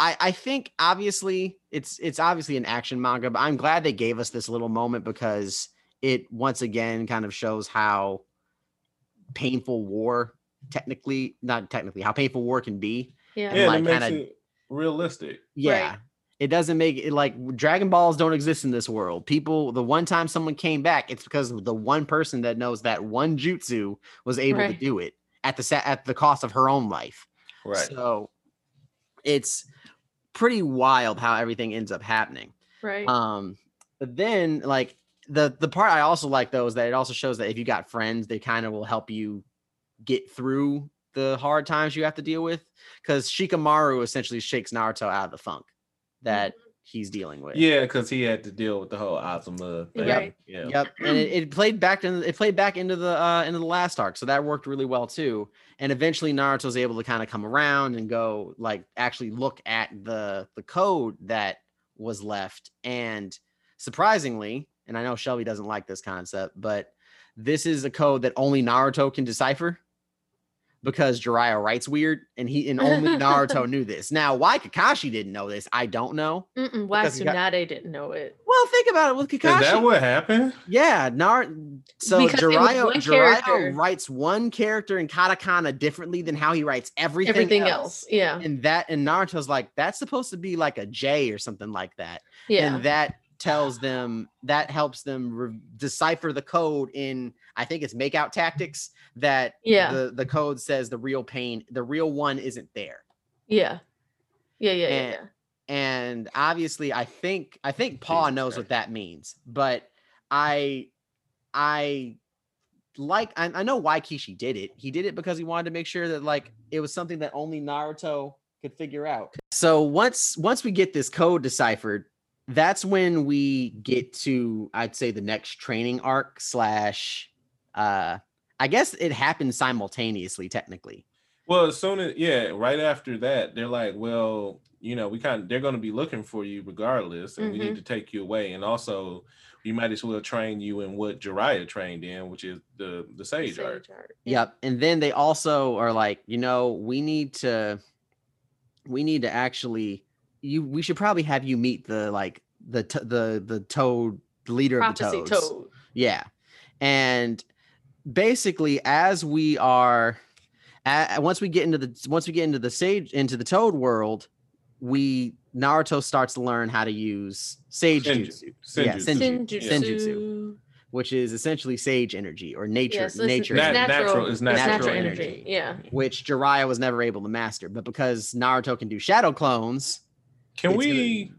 I, I think obviously it's it's obviously an action manga, but I'm glad they gave us this little moment because it once again kind of shows how painful war technically not technically how painful war can be. Yeah. Yeah, like it makes kinda- it realistic. Yeah. It doesn't make it like Dragon Balls don't exist in this world. People, the one time someone came back, it's because the one person that knows that one jutsu was able Right. to do it at the sa- at the cost of her own life. Right. So it's pretty wild how everything ends up happening. Right. Um, but then like the the part I also like though is that it also shows that if you got friends, they kind of will help you get through the hard times you have to deal with. Because Shikamaru essentially shakes Naruto out of the funk that he's dealing with. Yeah, because he had to deal with the whole Asuma thing. Yep. Yeah. Yep. And it, it played back in it played back into the uh into the last arc. So that worked really well too. And eventually Naruto's able to kind of come around and go like actually look at the the code that was left. And surprisingly, and I know Shelby doesn't like this concept, but this is a code that only Naruto can decipher because Jiraiya writes weird and he and only Naruto knew this. Now, why Kakashi didn't know this, I don't know. Mm-mm, why because he got- didn't know it? Well, think about it with Kakashi. Is that what happened? Yeah, Nar. So Because Jiraiya, Jiraiya character. writes one character in katakana differently than how he writes everything, Everything else. else. Yeah. And that and Naruto's like that's supposed to be like a J or something like that. Yeah. And that tells them that helps them re- decipher the code in I think it's makeout tactics that Yeah. the the code says the real pain the real one isn't there. Yeah. Yeah. Yeah. Yeah. And- yeah. and obviously i think i think paul knows what that means but i i like I, I know why kishi did it he did it because he wanted to make sure that like it was something that only naruto could figure out so once once we get this code deciphered that's when we get to i'd say the next training arc slash uh i guess it happens simultaneously technically Well, as soon as yeah, right after that, they're like, well, you know, we kind of they're going to be looking for you regardless, and we need Mhm. to take you away, and also we might as well train you in what Jiraiya trained in, which is the the sage, Sage art. art. Yep. And then they also are like, you know, we need to we need to actually you we should probably have you meet the like the t- the the toad the leader Prophecy of the toads. toad. Yeah. And basically as we are a once we get into the once we get into the sage into the toad world, we Naruto starts to learn how to use sage Senju- jutsu. Yeah, senjutsu, senju- yeah. senjutsu, which is essentially sage energy or nature Yes, it's, nature it's Nat- energy natural. natural- it's it's natural, natural energy. energy. Yeah. which Jiraiya was never able to master. But because Naruto can do shadow clones, Can It's we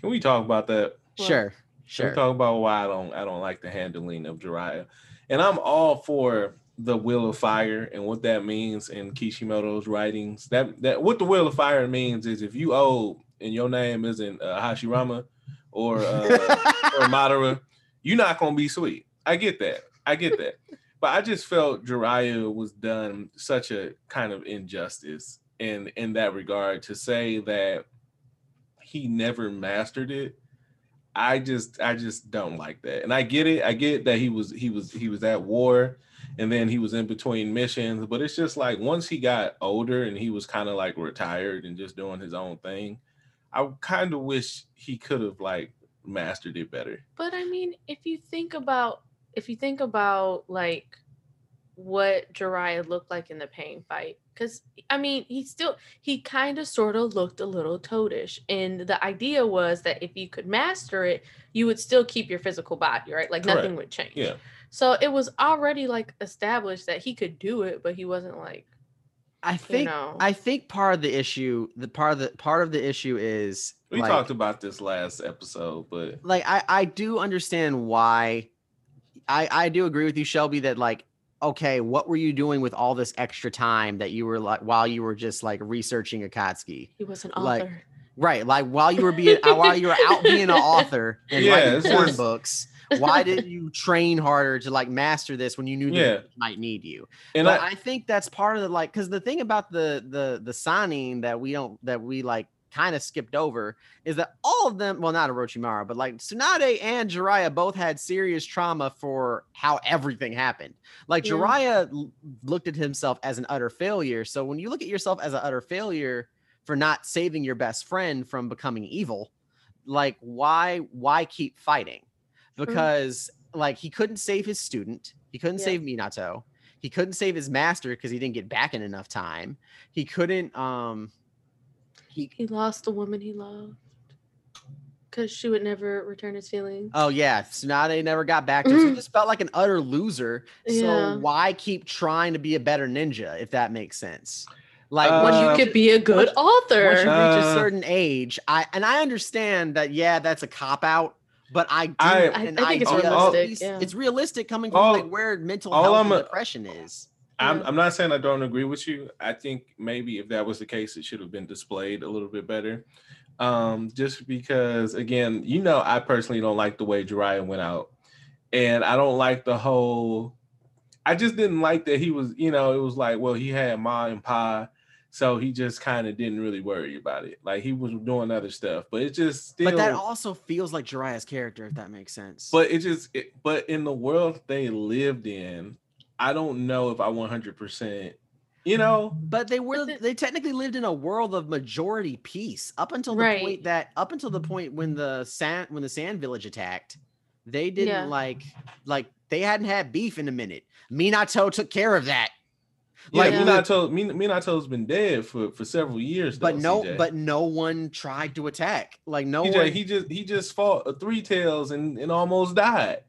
can we talk about that? sure, Can sure. we talk about why I don't I don't like the handling of Jiraiya, and I'm all for the Wheel of Fire and what that means in Kishimoto's writings. That that what the Wheel of Fire means is if you owe and your name isn't uh, Hashirama or uh, or Madara, you're not gonna be sweet. I get that. I get that. But I just felt Jiraiya was done such a kind of injustice in in that regard to say that he never mastered it. I just I just don't like that. And I get it. I get that he was he was he was at war and then he was in between missions, but it's just like once he got older and he was kind of like retired and just doing his own thing, I kind of wish he could have like mastered it better. But I mean, if you think about if you think about like what Jiraiya looked like in the pain fight, because I mean, he still he kind of sort of looked a little toadish, and the idea was that if you could master it, you would still keep your physical body, right? Like nothing Correct. would change. Yeah. So it was already like established that he could do it, but he wasn't like I think know. I think part of the issue, the part of the part of the issue is We like, talked about this last episode, but like I I do understand why I I do agree with you Shelby that like okay what were you doing with all this extra time that you were like while you were just like researching Akatsuki he was an Like, author. right like while you were being uh, while you were out being an author and Yeah, writing porn just- books why didn't you train harder to like master this when you knew Yeah. that it might need you and but I, I, think that's part of the like because the thing about the the the signing that we don't that we like kind of skipped over is that all of them well not Orochimaru but like Tsunade and Jiraiya both had serious trauma for how everything happened. Like Yeah. Jiraiya l- looked at himself as an utter failure. So when you look at yourself as an utter failure for not saving your best friend from becoming evil like why why keep fighting? Because like he couldn't save his student. He couldn't Yeah. save Minato. He couldn't save his master because he didn't get back in enough time. He couldn't um he He lost the woman he loved because she would never return his feelings. oh yeah Tsunade never got back to him so he just felt like an utter loser Yeah. so why keep trying to be a better ninja if that makes sense like Uh, when once you you could be a good once you author. reach a Uh, certain age i and i understand that yeah that's a cop out but I do, I- an I think it's realistic, It's, yeah. it's realistic coming from All- like where mental all health I'm and a- depression is. I'm, I'm not saying I don't agree with you. I think maybe if that was the case, it should have been displayed a little bit better. Um, just because, again, you know, I personally don't like the way Jiraiya went out, and I don't like the whole. I just didn't like that he was, you know, it was like, well, he had Ma and Pa, so he just kind of didn't really worry about it. Like he was doing other stuff, but it just still. But that also feels like Jiraiya's character, if that makes sense. But it just, it, but in the world they lived in, I don't know if I 100%, you know, But they were they technically lived in a world of majority peace up until the Right. point that up until the point when the sand when the sand village attacked, they didn't Yeah. like like they hadn't had beef in a minute. Minato took care of that. Yeah, Like, Minato, Min- Minato's been dead for for several years. But no, CJ. but no one tried to attack. Like no CJ, one. he just he just fought three tails and, and almost died.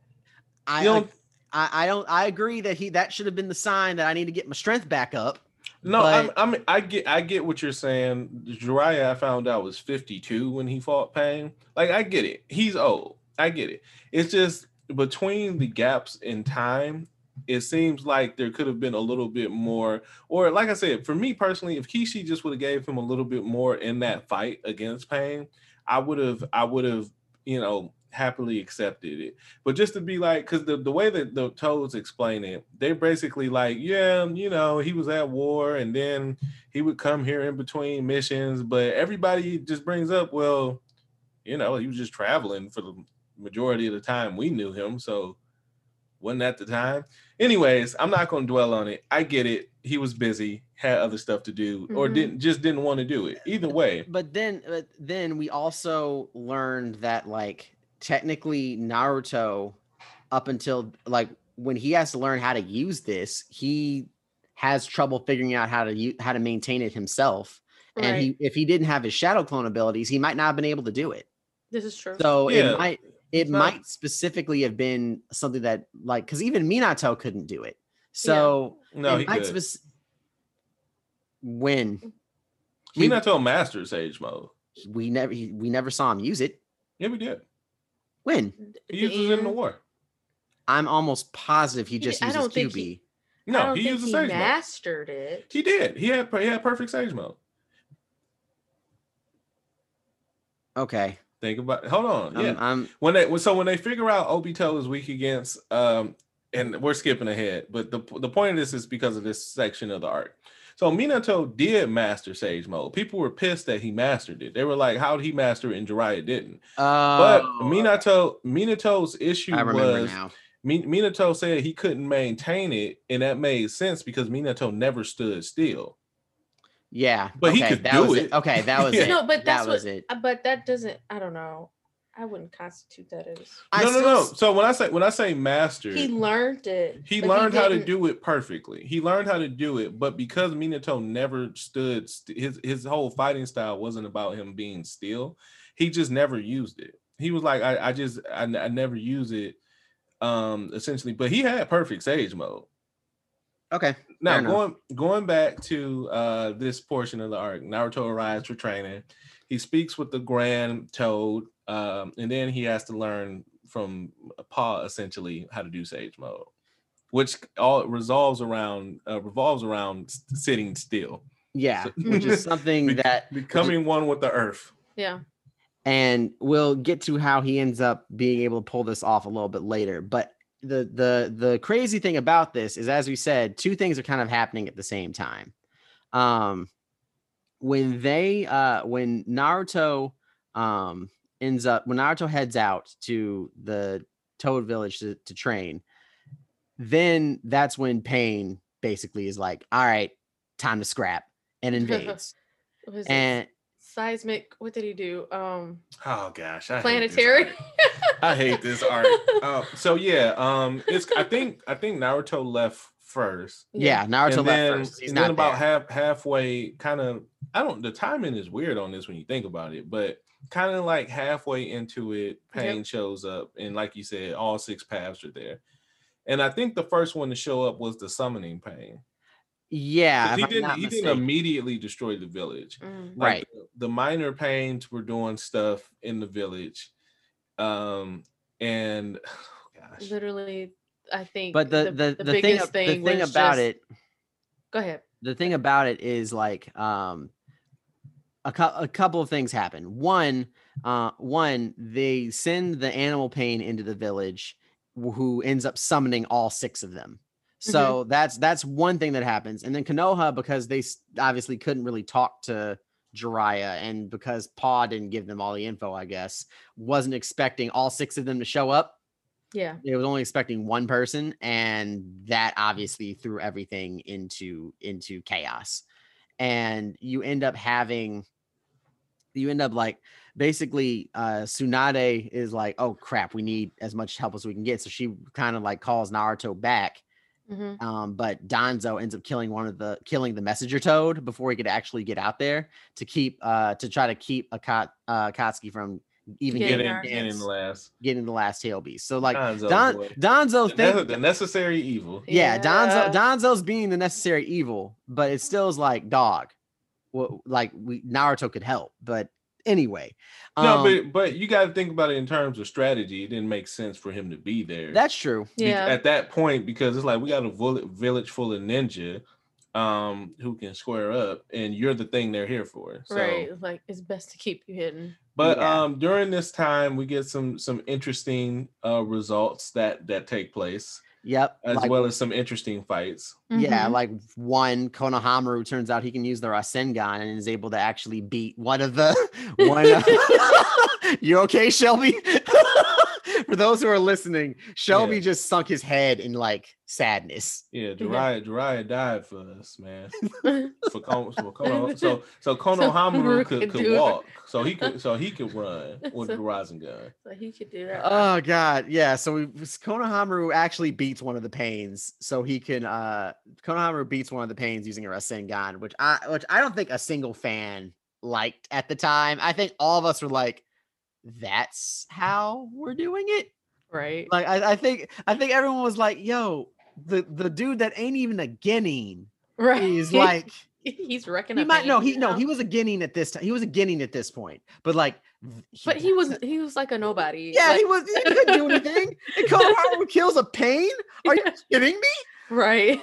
I, you don't- I, I don't. I agree that he that should have been the sign that I need to get my strength back up. No, But- I'm, I'm I get I get what you're saying. Jiraiya, I found out was 52 when he fought Pain. Like I get it. He's old. I get it. It's just between the gaps in time, it seems like there could have been a little bit more. Or like I said, for me personally, if Kishi just would have gave him a little bit more in that fight against Pain, I would have I would have you know happily accepted it. But just to be like, because the, the way that the Toads explain it, they're basically like, yeah, you know, he was at war and then he would come here in between missions. But everybody just brings up, well, you know, he was just traveling for the majority of the time we knew him. So wasn't that the time? Anyways, I'm not going to dwell on it. I get it. He was busy, had other stuff to do, or Mhm. didn't just didn't want to do it. Either way, But then, but then we also learned that like technically Naruto, up until like when he has to learn how to use this, he has trouble figuring out how to u- how to maintain it himself. And he, if he didn't have his shadow clone abilities, he might not have been able to do it. This is true. So Yeah. it might it It's not- might specifically have been something that like because even Minato couldn't do it. So no, it he might could. spec- when he- Minato masters Sage mode. we never he, we never saw him use it. Yeah, we did. When He uses it in the war. I'm almost positive he He- just I uses don't think QB. he- I No, don't he think uses he Sage mode. mastered it. He did. He had he had perfect Sage mode. okay, Think about. Hold on. I'm, yeah. I'm when they so when they figure out Obito is weak against um and we're skipping ahead, but the the point of this is because of this section of the arc. So Minato did master Sage mode. People were pissed that he mastered it. They were like, "How did he master it and Jiraiya didn't?" But uh, Minato Minato's issue I remember was now. Minato said he couldn't maintain it, and that made sense because Minato never stood still. Yeah, But he okay, could that do was it. Okay, that was Yeah. it. No, but that's that was what. it. uh, But that doesn't. I don't know. I wouldn't constitute that as I no, no, still no. So when I say when I say master, he learned it. he but learned how to do it perfectly. He learned how to do it, but because Minato never stood, st- his his whole fighting style wasn't about him being still. He just never used it. He was like, I, I just, I, n- I never use it. Um, essentially, but he had perfect sage mode. Okay. Now going going back to uh this portion of the arc, Naruto arrives for training. He speaks with the Grand Toad, um, and then he has to learn from Pa essentially how to do Sage Mode, which all resolves around uh, revolves around sitting still, Yeah, So- which is something Be- that becoming one with the earth. Yeah. and we'll get to how he ends up being able to pull this off a little bit later but the the the crazy thing about this is as we said two things are kind of happening at the same time um when they uh when naruto um ends up when naruto heads out to the toad village to, to train then that's when pain basically is like all right time to scrap and invades What was and seismic. What did he do? Um, Oh gosh, I planetary. arc. I hate this art. Uh, so yeah, um, it's I think I think Naruto left first. Yeah, Naruto and left then, first. He's and then not about there. half halfway, kind of. I don't. The timing is weird on this when you think about it, but kind of like halfway into it, Pain shows up, and like you said, all six paths are there. And I think the first one to show up was the summoning Pain. Yeah, he I'm didn't. He didn't immediately destroy the village. Mm. Like, Right. The, the minor pains were doing stuff in the village, um, and gosh, Literally, I think. but the the, the, thing, biggest ab- the thing about just- it Go ahead. the thing about it is like um a, cou- a couple of things happen. One uh one they send the animal pain into the village who ends up summoning all six of them. So that's that's one thing that happens. And then Konoha because they obviously couldn't really talk to Jiraiya and because Paw didn't give them all the info I guess wasn't expecting all six of them to show up. Yeah. it was only expecting one person and that obviously threw everything into into chaos. And you end up having you end up like basically uh Tsunade is like oh crap we need as much help as we can get so she kind of like calls Naruto back Mhm. um but Danzo ends up killing one of the killing the messenger toad before he could actually get out there to keep uh to try to keep Akat, uh Akatsuki from even get getting in, our get in hands. the last. getting the last tail beast. So like Danzo, Don boy. Danzo The, think the necessary evil. yeah, Danzo Danzo's being the necessary evil, but it still is like dog. Well, like we Naruto could help, but anyway. No, um, but but you got to think about it in terms of strategy. It didn't make sense for him to be there. that's true. Be- Yeah. At that point, because it's like we got a vill- village full of ninja, um, who can square up, and you're the thing they're here for. So, right. Like it's best to keep you hidden. but Yeah. um, during this time, we get some some interesting uh results that that take place, Yep. as like, well as some interesting fights. yeah, Mhm. like one Konohamaru turns out he can use the Rasengan and is able to actually beat one of the one. Of, you okay, Shelby? For those who are listening, Shelby Yeah. just sunk his head in like sadness. Yeah, Jiraiya, Jiraiya died for us, man. For Kono, for Kono, so so Konohamaru Hamaru could, could could do it. walk, so he could so he could run with the So- Rasengan. so he could do that. Oh god, yeah. So we Konohamaru actually beats one of the pains, so he can uh Konohamaru beats one of the pains using a Rasengan, which I which I don't think a single fan liked at the time. I think all of us were like, that's how we're doing it. right. Like I, I think I think everyone was like, yo, the the dude that ain't even a Genin Right. he's like he's wrecking. he might no he Aang no he was a Genin at this time. He was a Genin at this point, but like But he was he was like a nobody. yeah, like- he was he couldn't do anything. And Konohamaru kills a pain? Are you kidding me? right.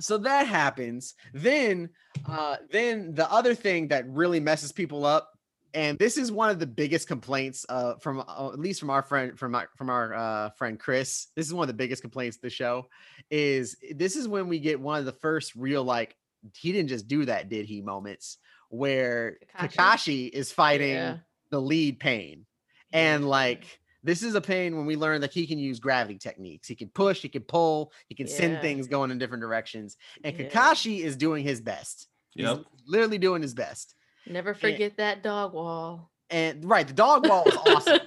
so that happens then uh then the other thing that really messes people up and this is one of the biggest complaints uh from uh, at least from our friend from our from our uh friend chris this is one of the biggest complaints of the show is this is when we get one of the first real like he didn't just do that did he moments where Kakashi? kakashi is fighting Yeah. the lead pain and like this is a pain when we learn that he can use gravity techniques. He can push, he can pull, he can send things going in different directions. And Yeah. Kakashi is doing his best. He's Yep. literally doing his best. Never forget that dog wall. and right, the dog wall was awesome.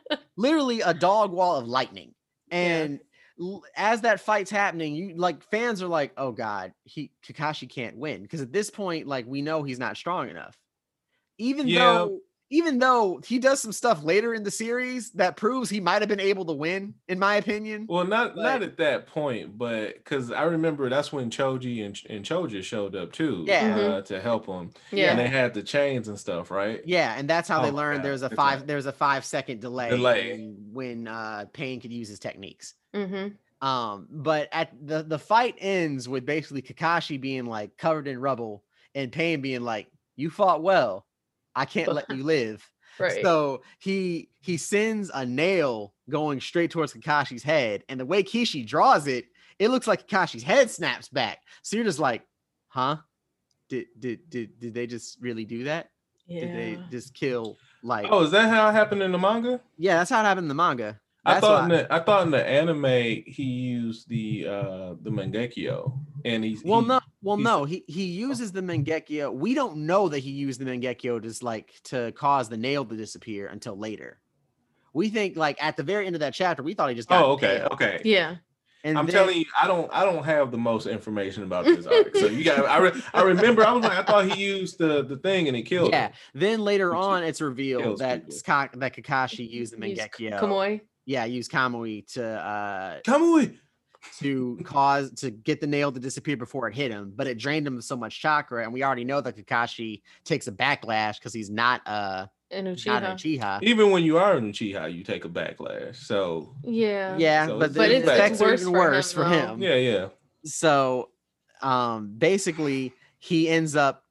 Literally a dog wall of lightning. And l- as that fight's happening, you like fans are like, "Oh God, he Kakashi can't win," because at this point, like we know he's not strong enough. Even Yeah. though, even though he does some stuff later in the series that proves he might have been able to win, in my opinion. Well, not not at that point, but because I remember that's when Choji and and Choza showed up too, Yeah. uh, to help him. Yeah. and they had the chains and stuff, right? Yeah, and that's how they Oh my learned God, there's a five there's a five second delay, Delay. in when uh Pain could use his techniques. Mm-hmm. Um, but at the the fight ends with basically Kakashi being like covered in rubble and Pain being like, "You fought well, I can't let you live." Right. So he he sends a nail going straight towards Kakashi's head, and the way Kishi draws it, it looks like Kakashi's head snaps back. So you're just like, "Huh? Did did did did they just really do that? Did they just kill like?" Oh, is that how it happened in the manga? yeah, that's how it happened in the manga. I thought in why- the I thought in the anime he used the uh the Mangekyo and he's Well, he- no, well, he's- no. He he uses the Mangekyo. We don't know that he used the Mangekyo to like to cause the nail to disappear until later. We think like at the very end of that chapter, we thought he just got. Oh, okay, nailed. okay. Yeah. And I'm then- telling you, I don't I don't have the most information about this arc. So you got I re, I remember I was like I thought he used the the thing and he killed Yeah. him. Then later on, it's revealed kills that people. Ska- that Kakashi used the Use Mangekyo. Kamui. Yeah, used Kamui to uh Kamui to cause to get the nail to disappear before it hit him, but it drained him of so much chakra, and we already know that Kakashi takes a backlash because he's not uh And not a Uchiha. Uchiha. Even when you are in Uchiha, you take a backlash. So Yeah. Yeah, So but, But it's effects are worse even for him, worse for him. yeah, yeah. So, um, basically, he ends up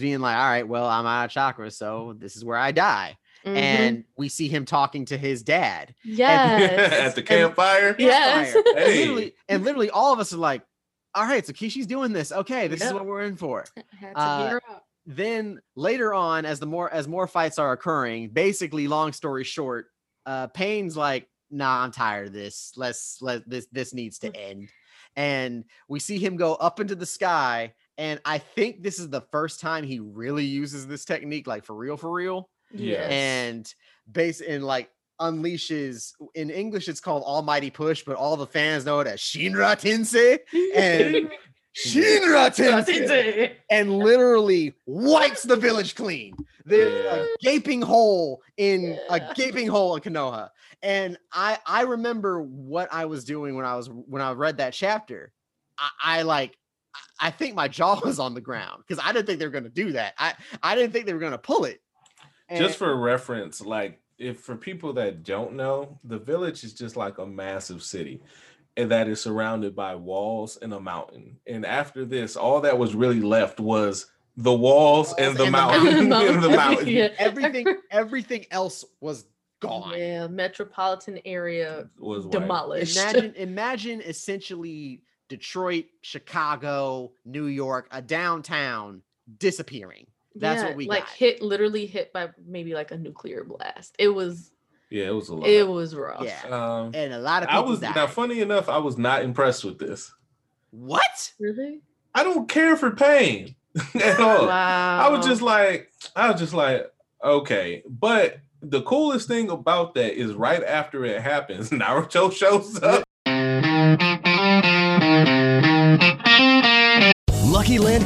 being like, "All right, well, I'm out of chakra, so this is where I die." Mhm. And we see him talking to his dad yes. At the campfire. Yes. Campfire. And Hey. literally, and literally, all of us are like, "All right, so Kishi's doing this. Okay, this is what we're in for." Had to Uh, up. then later on as the more as more fights are occurring basically long story short uh pain's like nah i'm tired of this let's let this this needs to end and we see him go up into the sky and i think this is the first time he really uses this technique like for real for real Yes. and base in like unleashes in english it's called almighty push but all the fans know it as shinra tensei and shinra tensei and literally wipes the village clean. There's a gaping hole in a gaping hole in Konoha. And I I remember what I was doing when I was when I read that chapter. I, I like I- I think my jaw was on the ground because I didn't think they were gonna do that. I I didn't think they were gonna pull it. Just for reference, like if for people that don't know, the village is just like a massive city and that is surrounded by walls and a mountain. And after this, all that was really left was the walls and the and the mountain and the mountain. Yeah. everything everything else was gone. Yeah, metropolitan area Was white. demolished. Imagine, imagine essentially Detroit, Chicago, New York, a downtown disappearing. That's Yeah, what we like got. hit literally hit by maybe like a nuclear blast. It was Yeah, it was a lot. it was rough. Yeah, Um, and a lot of I was died. now funny enough, I was not impressed with this. what? Really? I don't care for pain at all. Wow. I was just like, I was just like, okay. But the coolest thing about that is right after it happens, Naruto shows up.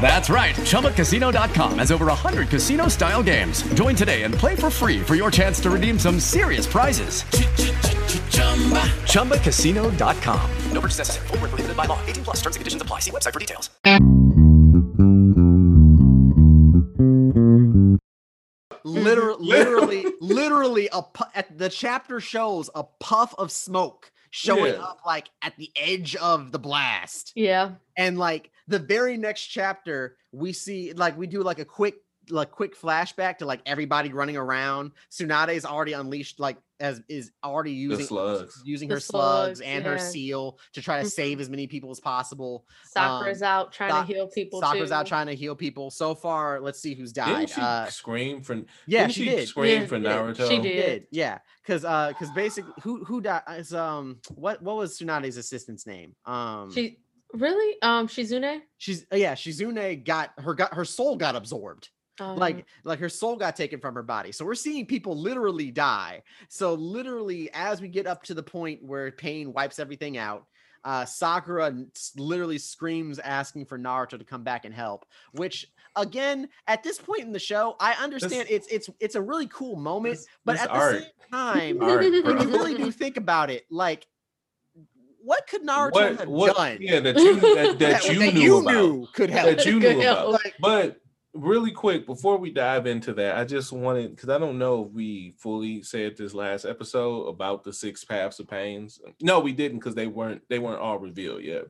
That's right. ChumbaCasino.com has over 100 casino style games. Join today and play for free for your chance to redeem some serious prizes. ChumbaCasino.com. No purchase necessary. Void where prohibited by law. 18 plus. Terms and conditions apply. See website for details. Literally, literally, literally, literally a pu- at the chapter shows a puff of smoke showing Yeah. up like at the edge of the blast. Yeah. And like the very next chapter, we see like we do like a quick like quick flashback to like everybody running around. Tsunade's already unleashed like as is already using slugs. using The her slugs, slugs, and her seal to try to save as many people as possible. Sakura's Um, out trying Sa- to heal people. Sakura's too. out trying to heal people. So far, let's see who's died. Didn't she Uh, scream for? yeah, didn't she did. Scream Yeah, for she did. Naruto. She She did. did, yeah. Because uh, because basically, who who died is um what what was Tsunade's assistant's name? Um, She really? Um, Shizune. she's uh, yeah, Shizune got her got her soul got absorbed. Um, like like her soul got taken from her body so we're seeing people literally die so literally as we get up to the point where pain wipes everything out uh sakura literally screams asking for naruto to come back and help which again at this point in the show i understand it's it's it's a really cool moment This- but this at the same time Art, when you really do think about it like what could naruto What? have What? done Yeah, that you that, that, that- you that knew you about. knew could help that you knew help. about. But really quick before we dive into that, I just wanted because I don't know if we fully said this last episode about the six paths of pains. No, we didn't because they weren't they weren't all revealed yet,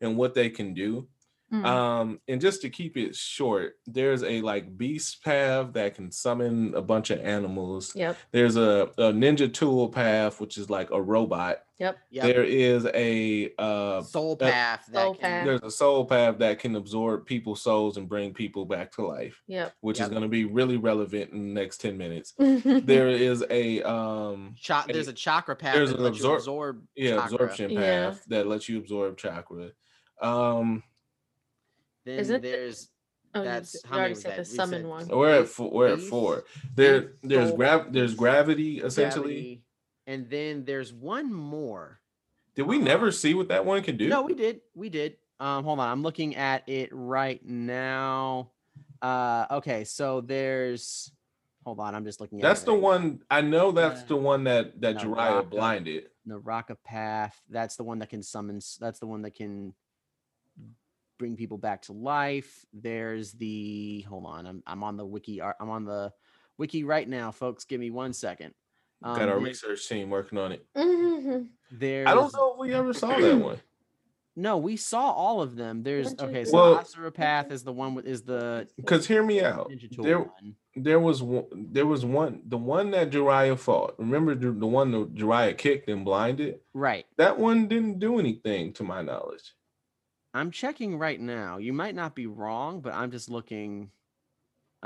and what they can do. Mm. Um, and just to keep it short, there's a like beast path that can summon a bunch of animals. Yep. There's a, a ninja tool path, which is like a robot. Yep. Yep. There is a uh soul path that Soul can- path. there's a soul path that can absorb people's souls and bring people back to life, Yep. which Yep. is going to be really relevant in the next 10 minutes. there There is a um Cha- a- there's a chakra path there's that an lets you absor- absorb yeah, chakra. absorption path Yeah. that lets you absorb chakra. Um Then Isn't the- there's Oh, you that's you how many already was said that? the summon said one. we're at four, we're at four. There there's soul- grav there's gravity essentially. gravity, and then there's one more. Did we never see what that one can do? No, we did. We did. Um, hold on. I'm looking at it right now. Uh, okay. So there's. Hold on. I'm just looking at. That's the one I know that's the one that that Jiraiya Naraka. blinded. Naraka path. That's the one that can summon. That's the one that can bring people back to life. There's the. Hold on. I'm I'm on the wiki. I'm on the wiki right now, folks. Give me one second. Got Um, our research team working on it. Mhm. There's. I don't know if we ever saw that one. No, we saw all of them. There's okay. So Well- Asura Path is the one with is the Because hear me out. There, one. there was one. There was one. The one that Jiraiya fought. Remember the, the one that Jiraiya kicked and blinded. Right. That one didn't do anything to my knowledge. I'm checking right now. You might not be wrong, but I'm just looking.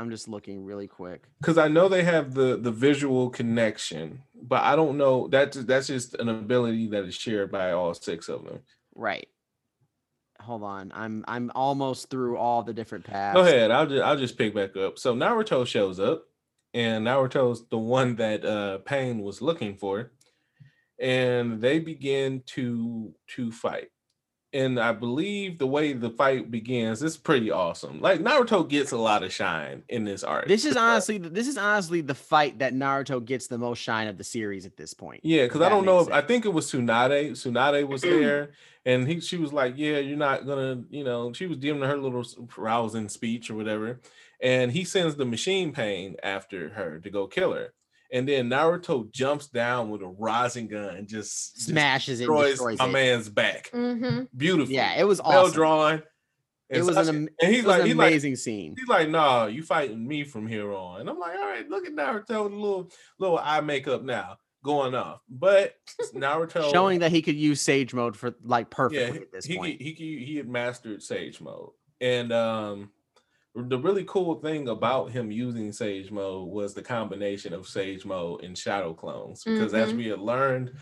I'm just looking really quick. Because I know they have the the visual connection, but I don't know. That's that's just an ability that is shared by all six of them. Right. Hold on. I'm I'm almost through all the different paths. Go ahead. I'll just I'll just pick back up. So Naruto shows up, and Naruto's the one that uh Pain was looking for, and they begin to to fight. And I believe the way the fight begins is pretty awesome. Like Naruto gets a lot of shine in this arc. This is honestly this is honestly the fight that Naruto gets the most shine of the series at this point. Yeah, because I don't know if I think it was Tsunade. Tsunade was there, and he she was like, "Yeah, you're not gonna," you know, she was giving her little rousing speech or whatever, and he sends the machine pain after her to go kill her, and then Naruto jumps down with a Rasengan and just just Smashes it, destroys, destroys my it. man's back. Mhm. Beautiful. Yeah, it was well drawn. It was an and he's it was like, an he's like, amazing scene. He's like, nah, you fighting me from here on. And I'm like, all right, look at Naruto with a little little eye makeup now going off. But Naruto Showing that he could use Sage mode for like perfectly yeah, at this he, point. He, he he had mastered Sage mode, and um, the really cool thing about him using Sage mode was the combination of Sage mode and Shadow clones. Because as Mhm. we had learned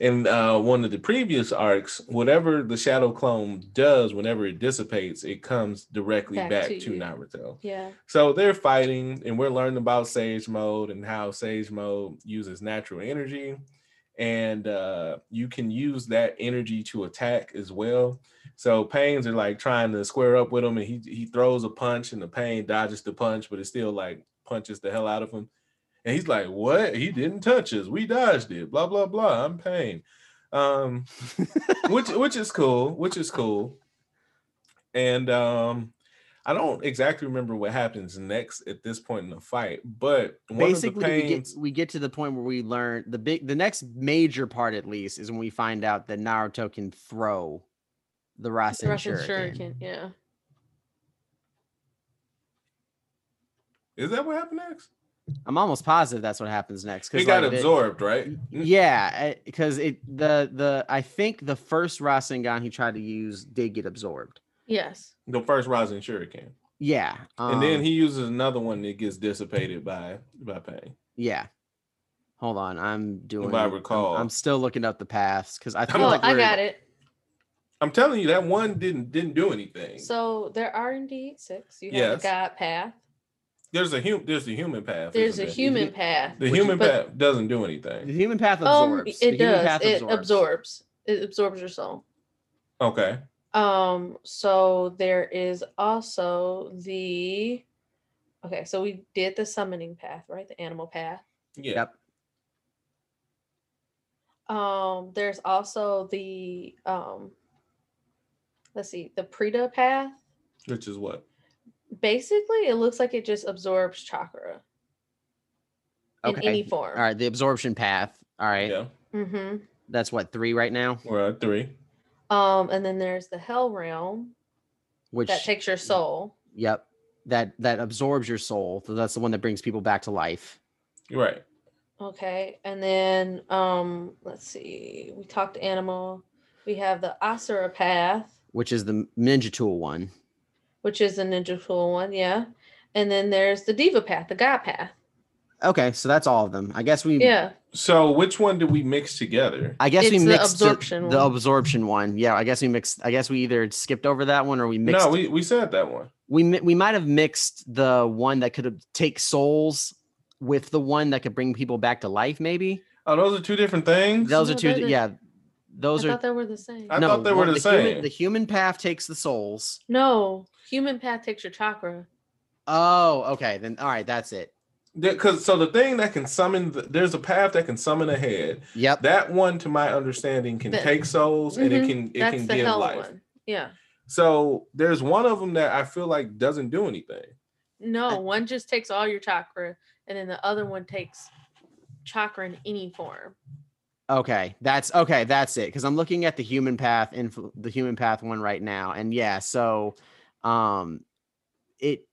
in uh, one of the previous arcs, whatever the Shadow clone does, whenever it dissipates, it comes directly Back back, to to. Naruto. Yeah. So they're fighting, and we're learning about Sage mode and how Sage mode uses natural energy, and uh, you can use that energy to attack as well. So Pains are like trying to square up with him, and he he throws a punch, and the Pain dodges the punch, but it still like punches the hell out of him. And he's like, "What? He didn't touch us. We dodged it. Blah blah blah. I'm Pain." Um, which which is cool. Which is cool. And um, I don't exactly remember what happens next at this point in the fight, but one Basically, of the we get we get to the point where we learn the big the next major part at least is when we find out that Naruto can throw the Rasen, The Russian shuriken. shuriken. Yeah. is that what happened next? I'm almost positive that's what happens next. Because it got absorbed, right? yeah, eh, because it the the I think the first Rasengan he tried to use did get absorbed. Yes. The first Rasen shuriken, Yeah, and then um, he uses another one that gets dissipated by by pain. yeah. Hold on, I'm doing. I I'm- recall. I'm, still looking up the paths because I feel Oh, like I we're- got it. I'm telling you, that one didn't didn't do anything. So there are indeed six. You have Yes. the God path. There's a human. There's a human path. There's a there? human path. The human but, path doesn't do anything. The human path Um, absorbs. The it human does. path It absorbs. It absorbs your soul. Okay. Um, so there is also the okay, so we did the summoning path, right? The animal path. Yeah. Yep. Um, there's also the um let's see, the Preta path. Which is what? Basically, it looks like it just absorbs chakra in Okay. any form. All right, the absorption path. All right. Yeah. Mm-hmm. That's what three right now. We're at three. Um, and then there's the hell realm Which that takes your soul. Yep. That that absorbs your soul. So that's the one that brings people back to life. Right. Okay, and then um, let's see. We talked animal. We have the Asura path, Which is the ninja tool one. which is the ninja tool one, yeah. And then there's the Deva path, the god path. Okay, so that's all of them. I guess we Yeah. So which one did we mix together? I guess we It's the mixed the- absorption the, one. absorption one. Yeah, I guess we mixed. I guess we either skipped over that one or we mixed. No, we, we said that one. we we might have mixed the one that could take souls with the one that could bring people back to life. Maybe Oh, those are two different things. those are two. they're Yeah, those I are. thought they were the same. I thought they were one- the human- same. the human path takes the souls. No, human path takes your chakra. Oh, okay. Then all right, that's it. Because so the thing that can summon, the, there's a path that can summon a head. Yep. That one, to my understanding, can The- take souls and it Mhm, can it That's can give life. one. Yeah. So there's one of them that I feel like doesn't do anything. No, one just takes all your chakra, and then the other one takes chakra in any form. Okay, that's okay. That's it. Because I'm looking at the human path influ- the human path one right now, and yeah, so, um, it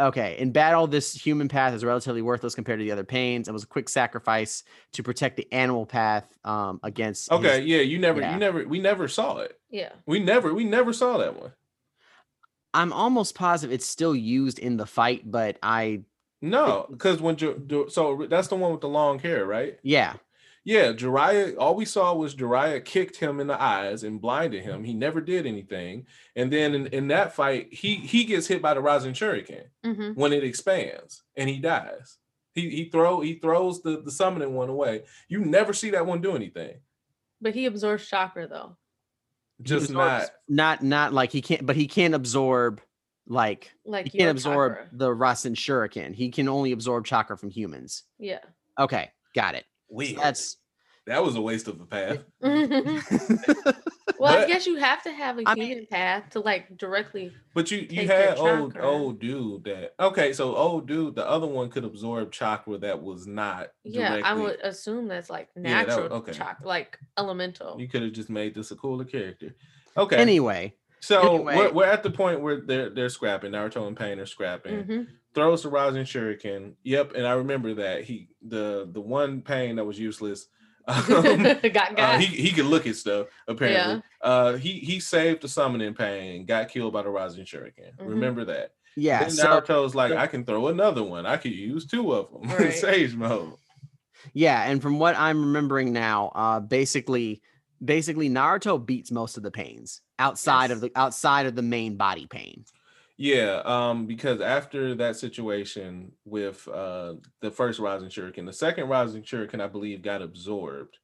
okay in battle. This human path is relatively worthless compared to the other pains. It was a quick sacrifice to protect the animal path um against. his- Okay, yeah, you never, yeah. you never, we never saw it. Yeah. We never, we never saw that one. I'm almost positive it's still used in the fight, but I No, because when Ju- Ju- so that's the one with the long hair, right? yeah Yeah, Jiraiya. All we saw was Jiraiya kicked him in the eyes and blinded him. He never did anything. And then in, in that fight, he he gets hit by the Rasen shuriken Mm-hmm. when it expands and he dies. He he throw he throws the the summoning one away. You never see that one do anything. But he absorbs chakra though. Just absorbs- not. not not like he can't, but he can't absorb like Like he can't absorb chakra. the Rasen Shuriken. He can only absorb chakra from humans. Yeah. Okay, got it. Weird. That's That was a waste of a path. well, I guess you have to have a I human path to like directly. But you you had old chakra. old dude that okay, so old dude, the other one could absorb chakra that was not Yeah, I would assume that's like Yeah, that would- natural okay. chakra, like elemental. You could have just made this a cooler character. Okay. anyway. so anyway. we're, we're at the point where they're they're scrapping. Naruto and Pain are scrapping. Mhm. Throws the Rasen shuriken. Yep, and I remember that he the the one Pain that was useless. um, got uh, got. he he could look at stuff apparently. Uh, he he saved the summoning Pain got killed by the Rasen shuriken. Mhm. Remember that. Yeah, Then so Naruto's like, I can throw another one. I could use two of them in Right. Sage mode. yeah, and from what I'm remembering now, uh basically basically Naruto beats most of the pains outside of the outside of the main body pain. Yeah, um, because after that situation with uh the first Rasen Shuriken, the second Rasen Shuriken, I believe, got absorbed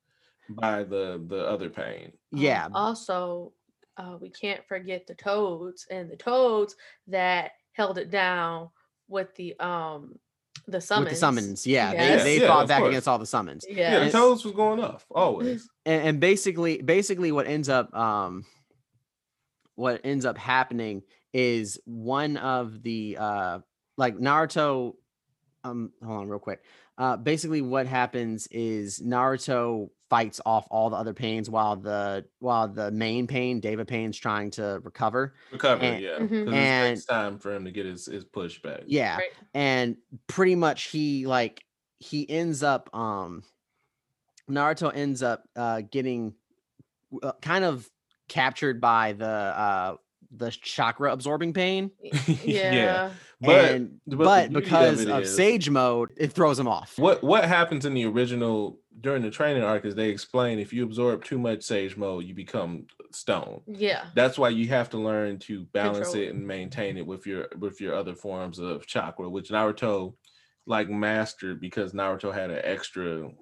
by the the other pain. Um, Yeah, Also, uh, we can't forget the toads and the toads that held it down with the um the summons. with the summons. Yeah, Yes. they, they Yeah, fought back course. against all the summons. Yeah. Yeah, the And- toes was going off always. and, and basically basically what ends up um what ends up happening is one of the uh like Naruto um hold on real quick. Uh basically what happens is Naruto fights off all the other pains while the while the main pain, Deva Pain's trying to recover. Recover, And- yeah. Mhm. 'cause it And takes time for him to get his, his push back. yeah Right. and pretty much he like he ends up um naruto ends up uh getting uh, kind of captured by the uh the chakra absorbing pain Yeah. But, and but but, beauty of because of, is- sage mode it throws him off What what happens in the original during the training arc is they explain if you absorb too much sage mode, you become stone. Yeah. That's why you have to learn to balance Control it and maintain it with your with your other forms of chakra, which Naruto like mastered because Naruto had an extra f-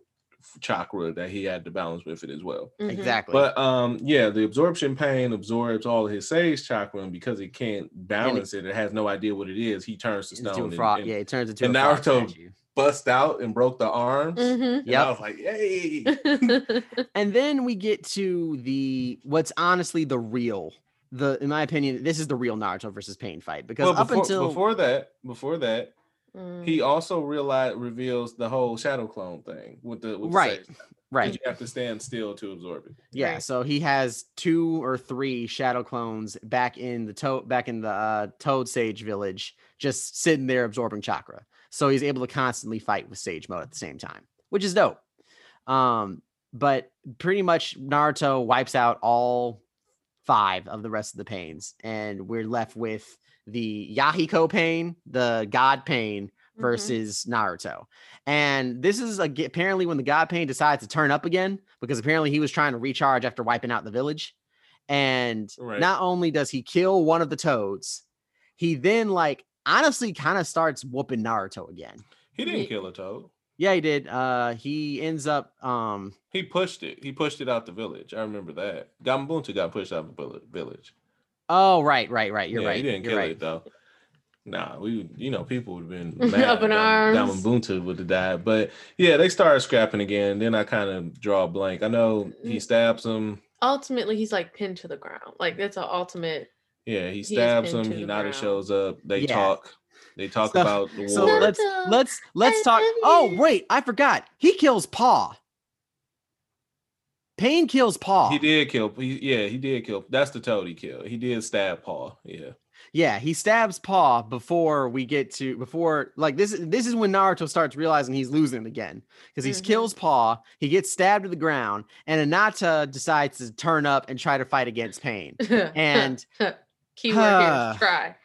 chakra that he had to balance with it as well. Mhm. exactly But um yeah, the absorption pain absorbs all of his sage chakra, and because it can't balance it, it has no idea what it is. He turns to It's doing stone. and- frog- and- yeah it turns into and a Naruto statue. bust out and broke the arms. Mhm. And Yep. I was like, yay. and then we get to the what's honestly the real the in my opinion this is the real naruto versus pain fight because well, up before, until before that, before that, Mm. he also realized reveals the whole shadow clone thing with the with Right, sage. right You have to stand still to absorb it. Yeah, Right. so he has two or three shadow clones back in the toad back in the uh, Toad Sage village, just sitting there absorbing chakra. So he's able to constantly fight with Sage mode at the same time, which is dope. Um, but pretty much Naruto wipes out all five of the rest of the pains, and we're left with the Yahiko pain, the God pain, Mhm. versus Naruto. And this is a, apparently when the God Pain decides to turn up again because apparently he was trying to recharge after wiping out the village. And Right. not only does he kill one of the toads, he then like honestly kind of starts whooping Naruto again. He didn't Ye- kill a toad. Yeah, he did. Uh he ends up um He pushed it. He pushed it out the village. I remember that. Gamabunta got pushed out of the village. Oh right, right, right. You're yeah, right. He didn't You're kill right. it though. Nah, we you know people would have been Up mad. in Gam- arms. Gamabunta would have died. But yeah, they started scrapping again. Then I kind of draw a blank. I know he Mm. stabs him. Ultimately, he's like pinned to the ground. Like that's an ultimate. Yeah, he He stabs pinned him. to the Hinata shows up. They Yeah. talk. They talk So- about the war. So let's let's let's I talk. Oh wait, I forgot. He kills Pa. Pain kills Paul. He did kill. He, yeah, he did kill. That's the toad he killed. He did stab Paul. Yeah. Yeah, he stabs Paul before we get to before like this. is This is when Naruto starts realizing he's losing again because he Mhm. kills Paul. He gets stabbed to the ground, and Hinata decides to turn up and try to fight against Pain. And keyword Huh. here: try,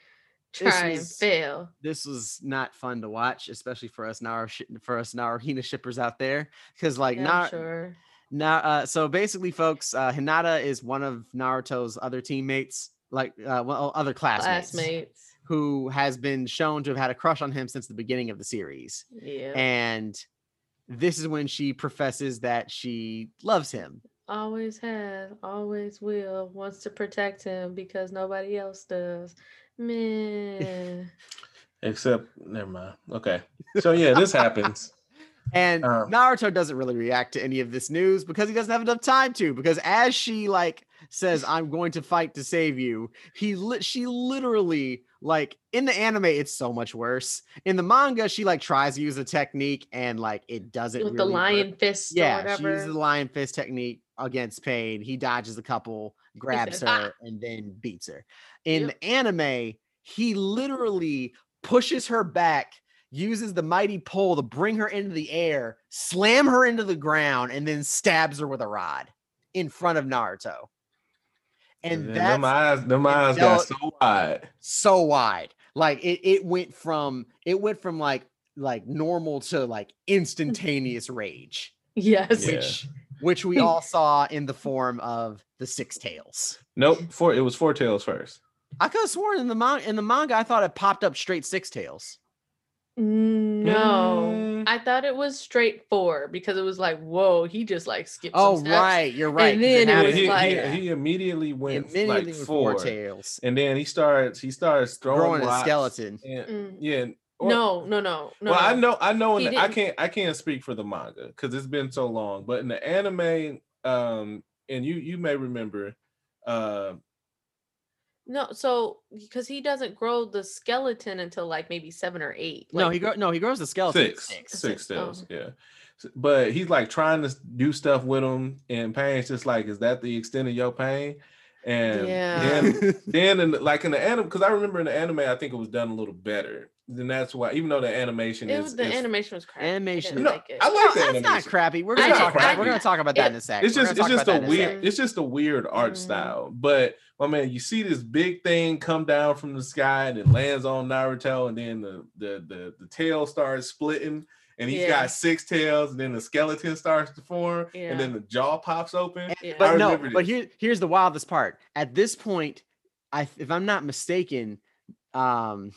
This try and was- fail. this was not fun to watch, especially for us Nar for us Naruhina shippers out there, because like Yeah, Nar- sure. Now, uh, so basically, folks, uh, Hinata is one of Naruto's other teammates, like uh, well, other classmates, Classmates. who has been shown to have had a crush on him since the beginning of the series. Yeah. And this is when she professes that she loves him. always has, always will, wants to protect him because nobody else does. Man. Except, never mind. Okay. So yeah, this happens. And Um, Naruto doesn't really react to any of this news because he doesn't have enough time to. Because as she like says, "I'm going to fight to save you," he li- she literally like in the anime, it's so much worse. In the manga, she like tries to use a technique and like it doesn't With really the work. lion fist or Yeah, she uses the lion fist technique against Pain. He dodges a couple, grabs says, her, "Ah!" and then beats her. In Yep. the anime, he literally pushes her back, uses the mighty pole to bring her into the air, slam her into the ground, and then stabs her with a rod in front of Naruto. And then that's them eyes, them eyes that got so wide. so wide. Like it, it went from it went from like like normal to like instantaneous rage. Yes. Yeah. which which we all saw in the form of the six tails. Nope. Four. It was four tails first. I could have sworn in the man- in the manga I thought it popped up straight six tails. No, Mm. I thought it was straight four because it was like, whoa, he just like skipped. Oh some steps. right, you're right. And then it was he, like- he, he immediately went immediately like four, four tails, and then he starts he starts throwing growing a skeleton. and- Mm. yeah. or- No, no, no, no. well, I know, I know. In the, I can't, I can't speak for the manga because it's been so long. But in the anime, um, and you, you may remember, uh, No, so because he doesn't grow the skeleton until like maybe seven or eight. no, like- he grow, no he grows the skeleton. at Six, Six. six Oh. yeah. But he's like trying to do stuff with him, and Pain's just like, "Is that the extent of your pain?" And Yeah. then, then in like in the anime, because I remember in the anime, I think it was done a little better. Then that's why, even though the animation It is, was, the is- animation was crap. Animation. I didn't No, like it. I like No, the that's not crappy. We're gonna not talk. About, crappy. we're gonna talk about that in a second. It's just it's just a weird it's just a weird art Mhm. style. But my man, you see this big thing come down from the sky and it lands on Naruto, and then the the the, the tail starts splitting, and he's Yeah. got six tails, and then the skeleton starts to form, Yeah. and then the jaw pops open. Yeah. But no, remember but here here's the wildest part. At this point, I if I'm not mistaken, um,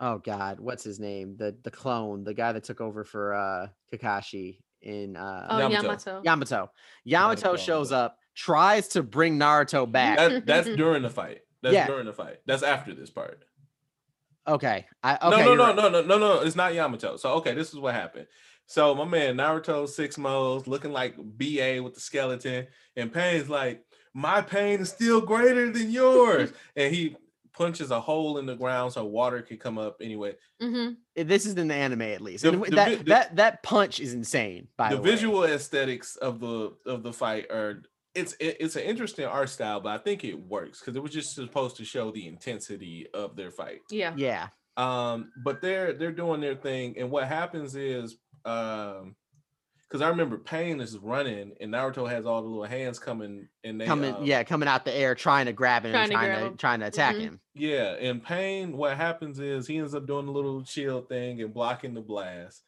oh god, what's his name? The the clone, the guy that took over for uh Kakashi in uh oh, Yamato. Yamato. Yamato. Yamato Yamato. shows up, tries to bring Naruto back. That, that's during the fight. That's Yeah. during the fight. That's after this part. Okay, I okay. no, no, no, right. no, no, no, no. It's not Yamato. So okay, this is what happened. So my man Naruto six modes looking like BA with the skeleton, and Pain's like, my pain is still greater than yours, and he punches a hole in the ground so water could come up. Anyway, Mm-hmm. This is in the anime at least. The- And the that the- that that punch is insane. By the the, way. visual aesthetics of the of the fight are it's it- it's an interesting art style, but I think it works because it was just supposed to show the intensity of their fight. Yeah. Yeah. um but they're they're doing their thing and what happens is um because i remember pain is running and naruto has all the little hands coming and they coming, um, yeah, coming out the air, trying to grab him, Trying and to trying grab to him. trying to attack Mhm. him. yeah and pain what happens is he ends up doing a little shield thing and blocking the blast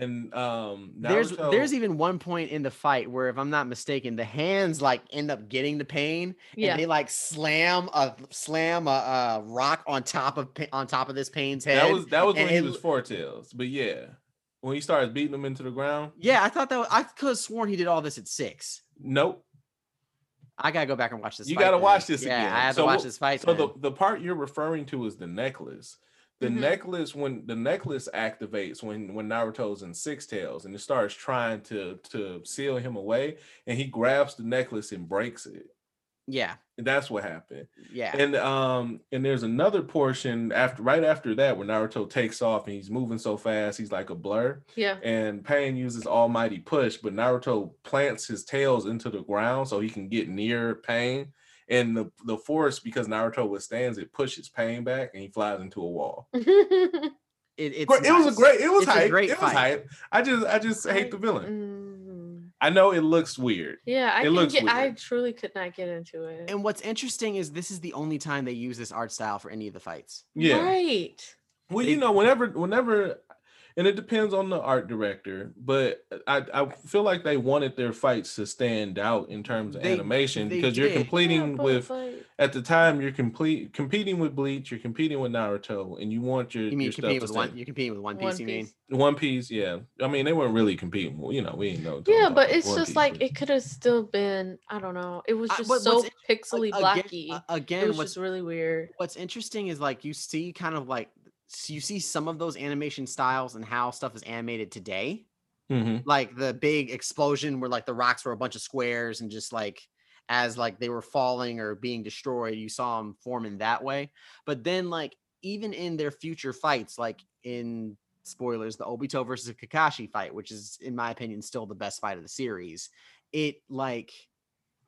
and um There's Naruto- there's even one point in the fight where, if I'm not mistaken, the hands like end up getting the pain, Yeah. and they like slam a slam a, a rock on top of on top of this pain's head. that was that was when he it was four tails but yeah when he starts beating them into the ground Yeah, I thought that was, I could have sworn he did all this at six. nope I gotta go back and watch this. you fight got to then. watch this yeah, again. I have So to watch this fight. So then. the, the part you're referring to is the necklace. The Mhm. necklace when the necklace activates when when Naruto's in six tails and it starts trying to to seal him away and he grabs the necklace and breaks it. yeah, And that's what happened. yeah, And um and there's another portion after right after that where Naruto takes off and he's moving so fast he's like a blur Yeah. and Pain uses almighty push, but Naruto plants his tails into the ground so he can get near Pain. And the, the force, because Naruto withstands it, pushes Pain back and he flies into a wall. it, it's Great- it was a great, it was It's a hype. great it was fight. hype. I just I just hate the villain. Mm. I know it looks weird. Yeah, I It looks get, I truly could not get into it. And what's interesting is this is the only time they use this art style for any of the fights. Yeah. Right. Well, They- you know, whenever whenever and it depends on the art director, but I, I feel like they wanted their fights to stand out in terms of They- animation they because you're competing Yeah, but, with like, at the time you're complete competing with Bleach, you're competing with Naruto, and you want your, You mean your stuff competing to with one? stand- You're competing with One Piece. One you mean? Piece. One Piece, yeah. I mean, they weren't really competing. Well, you know, we ain't know. Yeah, but it's just like it could have still been. I don't know. It was I- just what- so what's pixely Again- blocky. a- it Again, was what's just really weird. what's interesting is like you see kind of like s- you see some of those animation styles and how stuff is animated today. Mhm. Like the big explosion where like the rocks were a bunch of squares and just like as like they were falling or being destroyed, you saw them forming that way. But then like even in their future fights, like in spoilers, the Obito versus Kakashi fight, which is in my opinion still the best fight of the series, it like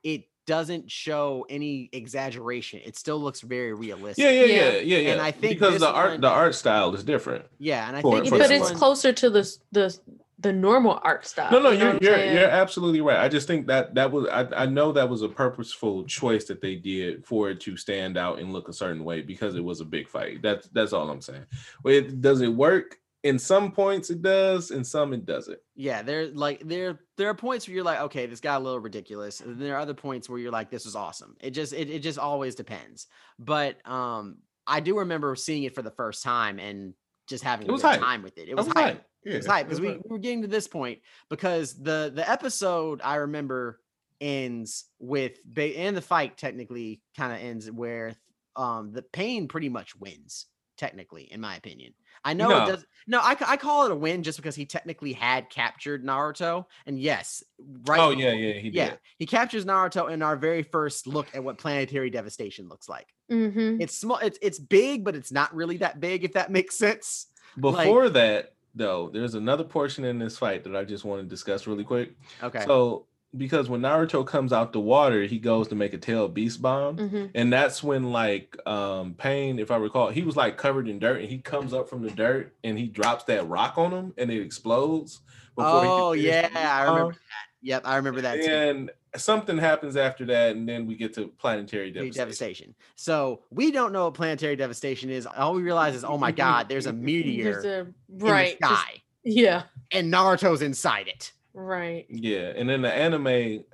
it doesn't show any exaggeration. It still looks very realistic. yeah, yeah, yeah, Yeah. yeah, yeah. And I think because the art one- the art style is different. Yeah, and I For- think for but it's one- closer to the the the normal art style. No, no, you know you're you're you're absolutely right. I just think that that was I, I know that was a purposeful choice that they did for it to stand out and look a certain way because it was a big fight. That's that's all I'm saying. Well, it, does it work? In some points it does, in some it doesn't. yeah, there like there there are points where you're like, okay, this got a little ridiculous. And there are other points where you're like, this is awesome. It just it, it just always depends. But um I do remember seeing it for the first time and just having a good hype. time with it. It was, was hype. hype. It was hype because we, we were getting to this point because the the episode I remember ends with and the fight technically kind of ends where um the pain pretty much wins technically, in my opinion. I know No. it does. No, I, I call it a win just because he technically had captured Naruto, and yes, right. Oh, yeah, yeah, he yeah, did. he captures Naruto in our very first look at what planetary devastation looks like. Mm-hmm. It's small. It's it's big, but it's not really that big. If that makes sense. Like- Before that, though, there's another portion in this fight that I just want to discuss really quick. Okay. So because when Naruto comes out the water, he goes to make a tail beast bomb. Mhm. And that's when like um Pain, if I recall, he was like covered in dirt and he comes up from the dirt and he drops that rock on him and it explodes. Oh yeah, the I bomb. remember that. Yep, I remember that too. And something happens after that, and then we get to planetary Planetary devastation. devastation. So we don't know what planetary devastation is. All we realize is, oh my god, there's a meteor There's a in right. the just- sky, yeah. and Naruto's inside it. Right. Yeah, and then the anime,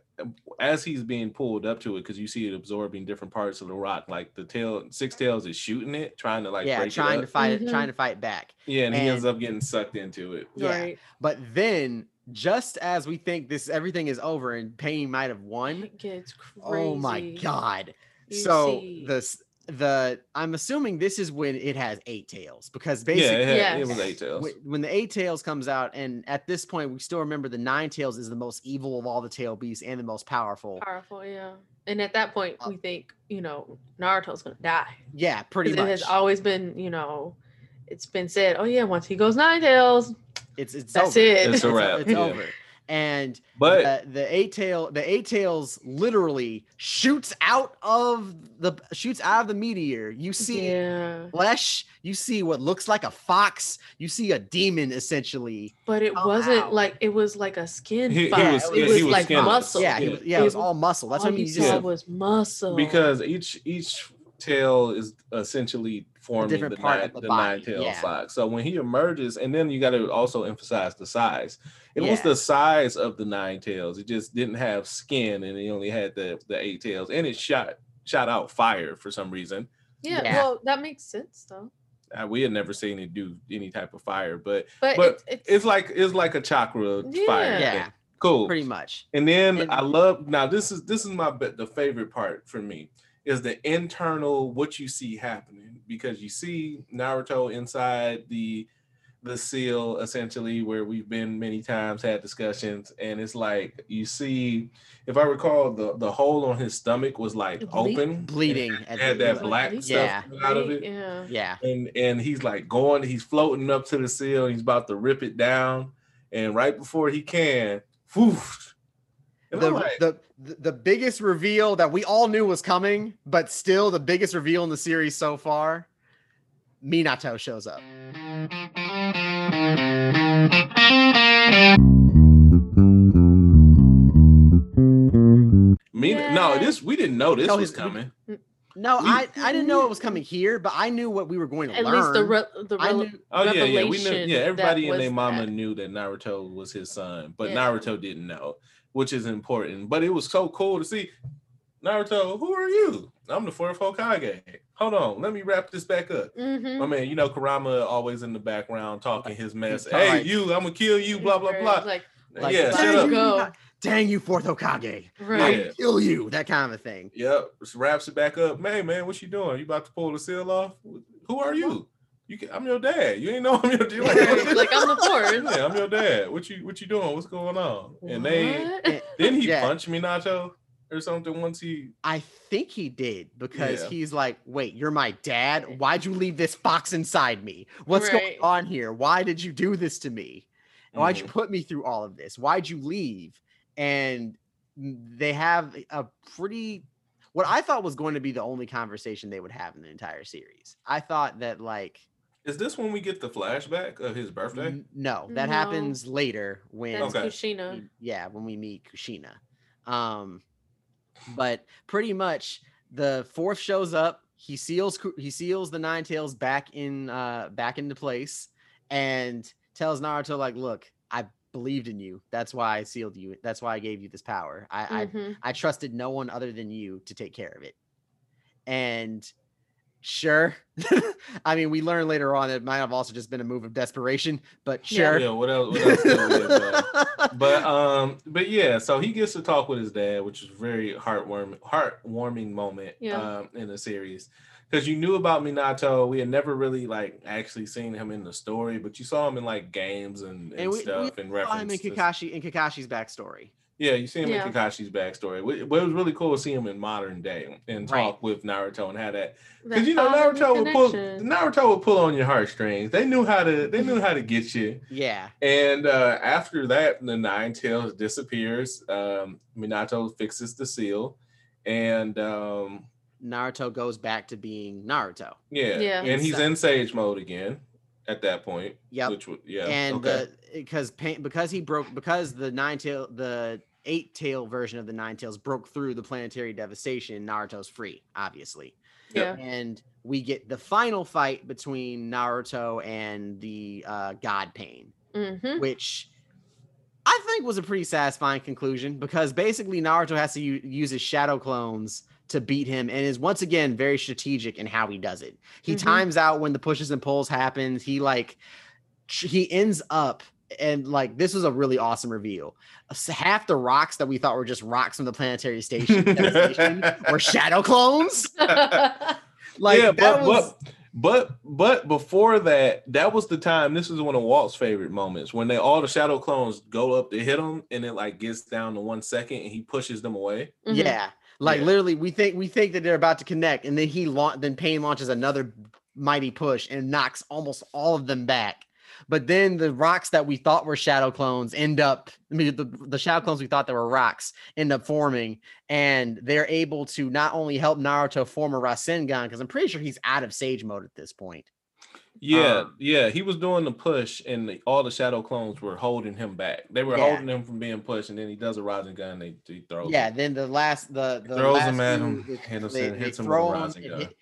as he's being pulled up to it, because you see it absorbing different parts of the rock, like the tail, six tails is shooting it, trying to like yeah, break trying it to fight it, Mhm. trying to fight back. Yeah, and, he ends up getting sucked into it. Yeah. Right. But then, just as we think this everything is over and Pain might have won, It gets crazy. oh my god! You so see- the s- the I'm assuming this is when it has eight tails because Yeah, basically it, had, Yes. it was eight tails. wh- when the eight tails comes out, and at this point we still remember the nine tails is the most evil of all the tail beasts and the most powerful. Powerful, yeah. And at that point, Uh we think, you know, Naruto's gonna die. Yeah, pretty much. It has always been, you know, it's been said, oh yeah, once he goes nine tails, It's it's That's over. it. It's a wrap, It's yeah. over. And But the, the eight tail the a tails literally shoots out of the shoots out of the meteor. You see yeah. flesh. You see what looks like a fox. You see a demon essentially. But it come wasn't out. like it was like a skin He- he was- it yeah, was he was like skinless. muscle. Yeah, he was, yeah, it was all muscle. That's all what I you mean. saw You Yeah. was muscle. because each each tail is essentially forming the, different part nine, of the the nine tail yeah. fox. So when he emerges, and then you got to also emphasize the size. It was the size of the nine tails. It just didn't have skin, and it only had the the eight tails, and it shot shot out fire for some reason. yeah, Yeah. well, that makes sense though. Uh, we had never seen it do any type of fire, but But, but it's, it's, it's like it's like a chakra fire. Yeah. thing. Cool. pretty much. And then And- I love now this is this is my the favorite part for me is the internal what you see happening because you see Naruto inside the the seal essentially where we've been many times had discussions and it's like you see if I recall the the hole on his stomach was like It bleed- open Bleeding and at had that black Yeah. stuff coming out of it Yeah. Yeah. and and he's like going he's floating up to the seal he's about to rip it down and right before he can whoosh, The, like, the the the biggest reveal that we all knew was coming, but still the biggest reveal in the series so far. Minato shows up. Me, no, this we didn't know this No, was his- we- coming. No, We- I I didn't know it was coming here, but I knew what we were going to At learn. least the re- the I knew- Oh yeah, yeah, we knew. Yeah, everybody that and their mama that. knew that Naruto was his son, but Yeah. Naruto didn't know, which is important. But it was so cool to see Naruto. Who are you? I'm the fourth Hokage. Hold on, let me wrap this back up. Mhm. My man, you know Kurama always in the background talking his mess. He's Hey, like- you, I'm gonna kill you. Blah blah blah. Like, Like, yeah, dang shut you, up. Go. Dang you, fourth Hokage! right. I Yeah. kill you. That kind of a thing. Yep, just wraps it back up. Man, man, what you doing? You about to pull the seal off? Who are you? You can, I'm your dad. You ain't know I'm your dad. Right, like, I'm the fourth. Yeah, I'm your dad. What you what you doing? What's going on? And they What? didn't he Yeah. punch Minato or something once he I think he did because Yeah. he's like, wait, you're my dad? Why'd you leave this box inside me? What's going on here? Why did you do this to me? Why'd you Mhm. put me through all of this? Why'd you leave? And they have a pretty what I thought was going to be the only conversation they would have in the entire series. I thought that like is this when we get the flashback of his birthday? n- no, that No. happens later when That's Okay. Kushina. yeah, when we meet Kushina. Um, but pretty much the fourth shows up. He seals he seals the nine tails back in uh back into place and tells Naruto like, look, I believed in you. That's why I sealed you. That's why I gave you this power. I Mhm. I, I trusted no one other than you to take care of it. And Sure. I mean, we learn later on it might have also just been a move of desperation, but sure. Yeah, what else? What else could we have done? but um, but yeah, so he gets to talk with his dad, which is very heartwarming, heartwarming moment Yeah. um in the series. Because you knew about Minato, we had never really like actually seen him in the story, but you saw him in like games and, and, and we, stuff we and saw him in. Kakashi in Kakashi's backstory. Yeah, you see him Yeah. in Kakashi's backstory. Wh- But it was really cool to see him in modern day and Right. talk with Naruto and have that That because you know fatherly Naruto would pull. Naruto would pull on your heartstrings. They knew how to they knew how to get you. Yeah. And uh, after that, the Nine Tails disappears. Um, Minato fixes the seal, and um, Naruto goes back to being Naruto. yeah, Yeah. and he's So- in Sage mode again at that point. Yeah. Which would yeah, and okay. Because pain because he broke because the nine tail the eight tail version of the nine tails broke through the planetary devastation naruto's free obviously Yeah. and we get the final fight between naruto and the uh, god pain Mm-hmm. which i think was a pretty satisfying conclusion because basically naruto has to u- use his shadow clones to beat him and is once again very strategic in how he does it he Mhm. times out when the pushes and pulls happens he like tr- he ends up and like this was a really awesome reveal. Half the rocks that we thought were just rocks from the planetary station devastation were shadow clones. Like yeah, that but, was but but but before that, that was the time. This is one of Walt's favorite moments when they all the shadow clones go up to hit him, and it like gets down to one second, and he pushes them away. Mhm. yeah. Like Yeah. literally, we think we think that they're about to connect, and then he launch then Pain launches another mighty push and knocks almost all of them back. But then the rocks that we thought were shadow clones end up, I mean, the, the shadow clones we thought that were rocks end up forming, and they're able to not only help Naruto form a Rasengan, because I'm pretty sure he's out of Sage mode at this point. Yeah, Um, yeah, he was doing the push, and the, all the shadow clones were holding him back. They were Yeah. holding him from being pushed, and then he does a Rasengan. They he throws. Yeah, him. then the last the the throws last him at him, they- him, they- hits they him with a throw him Rasengan. hit-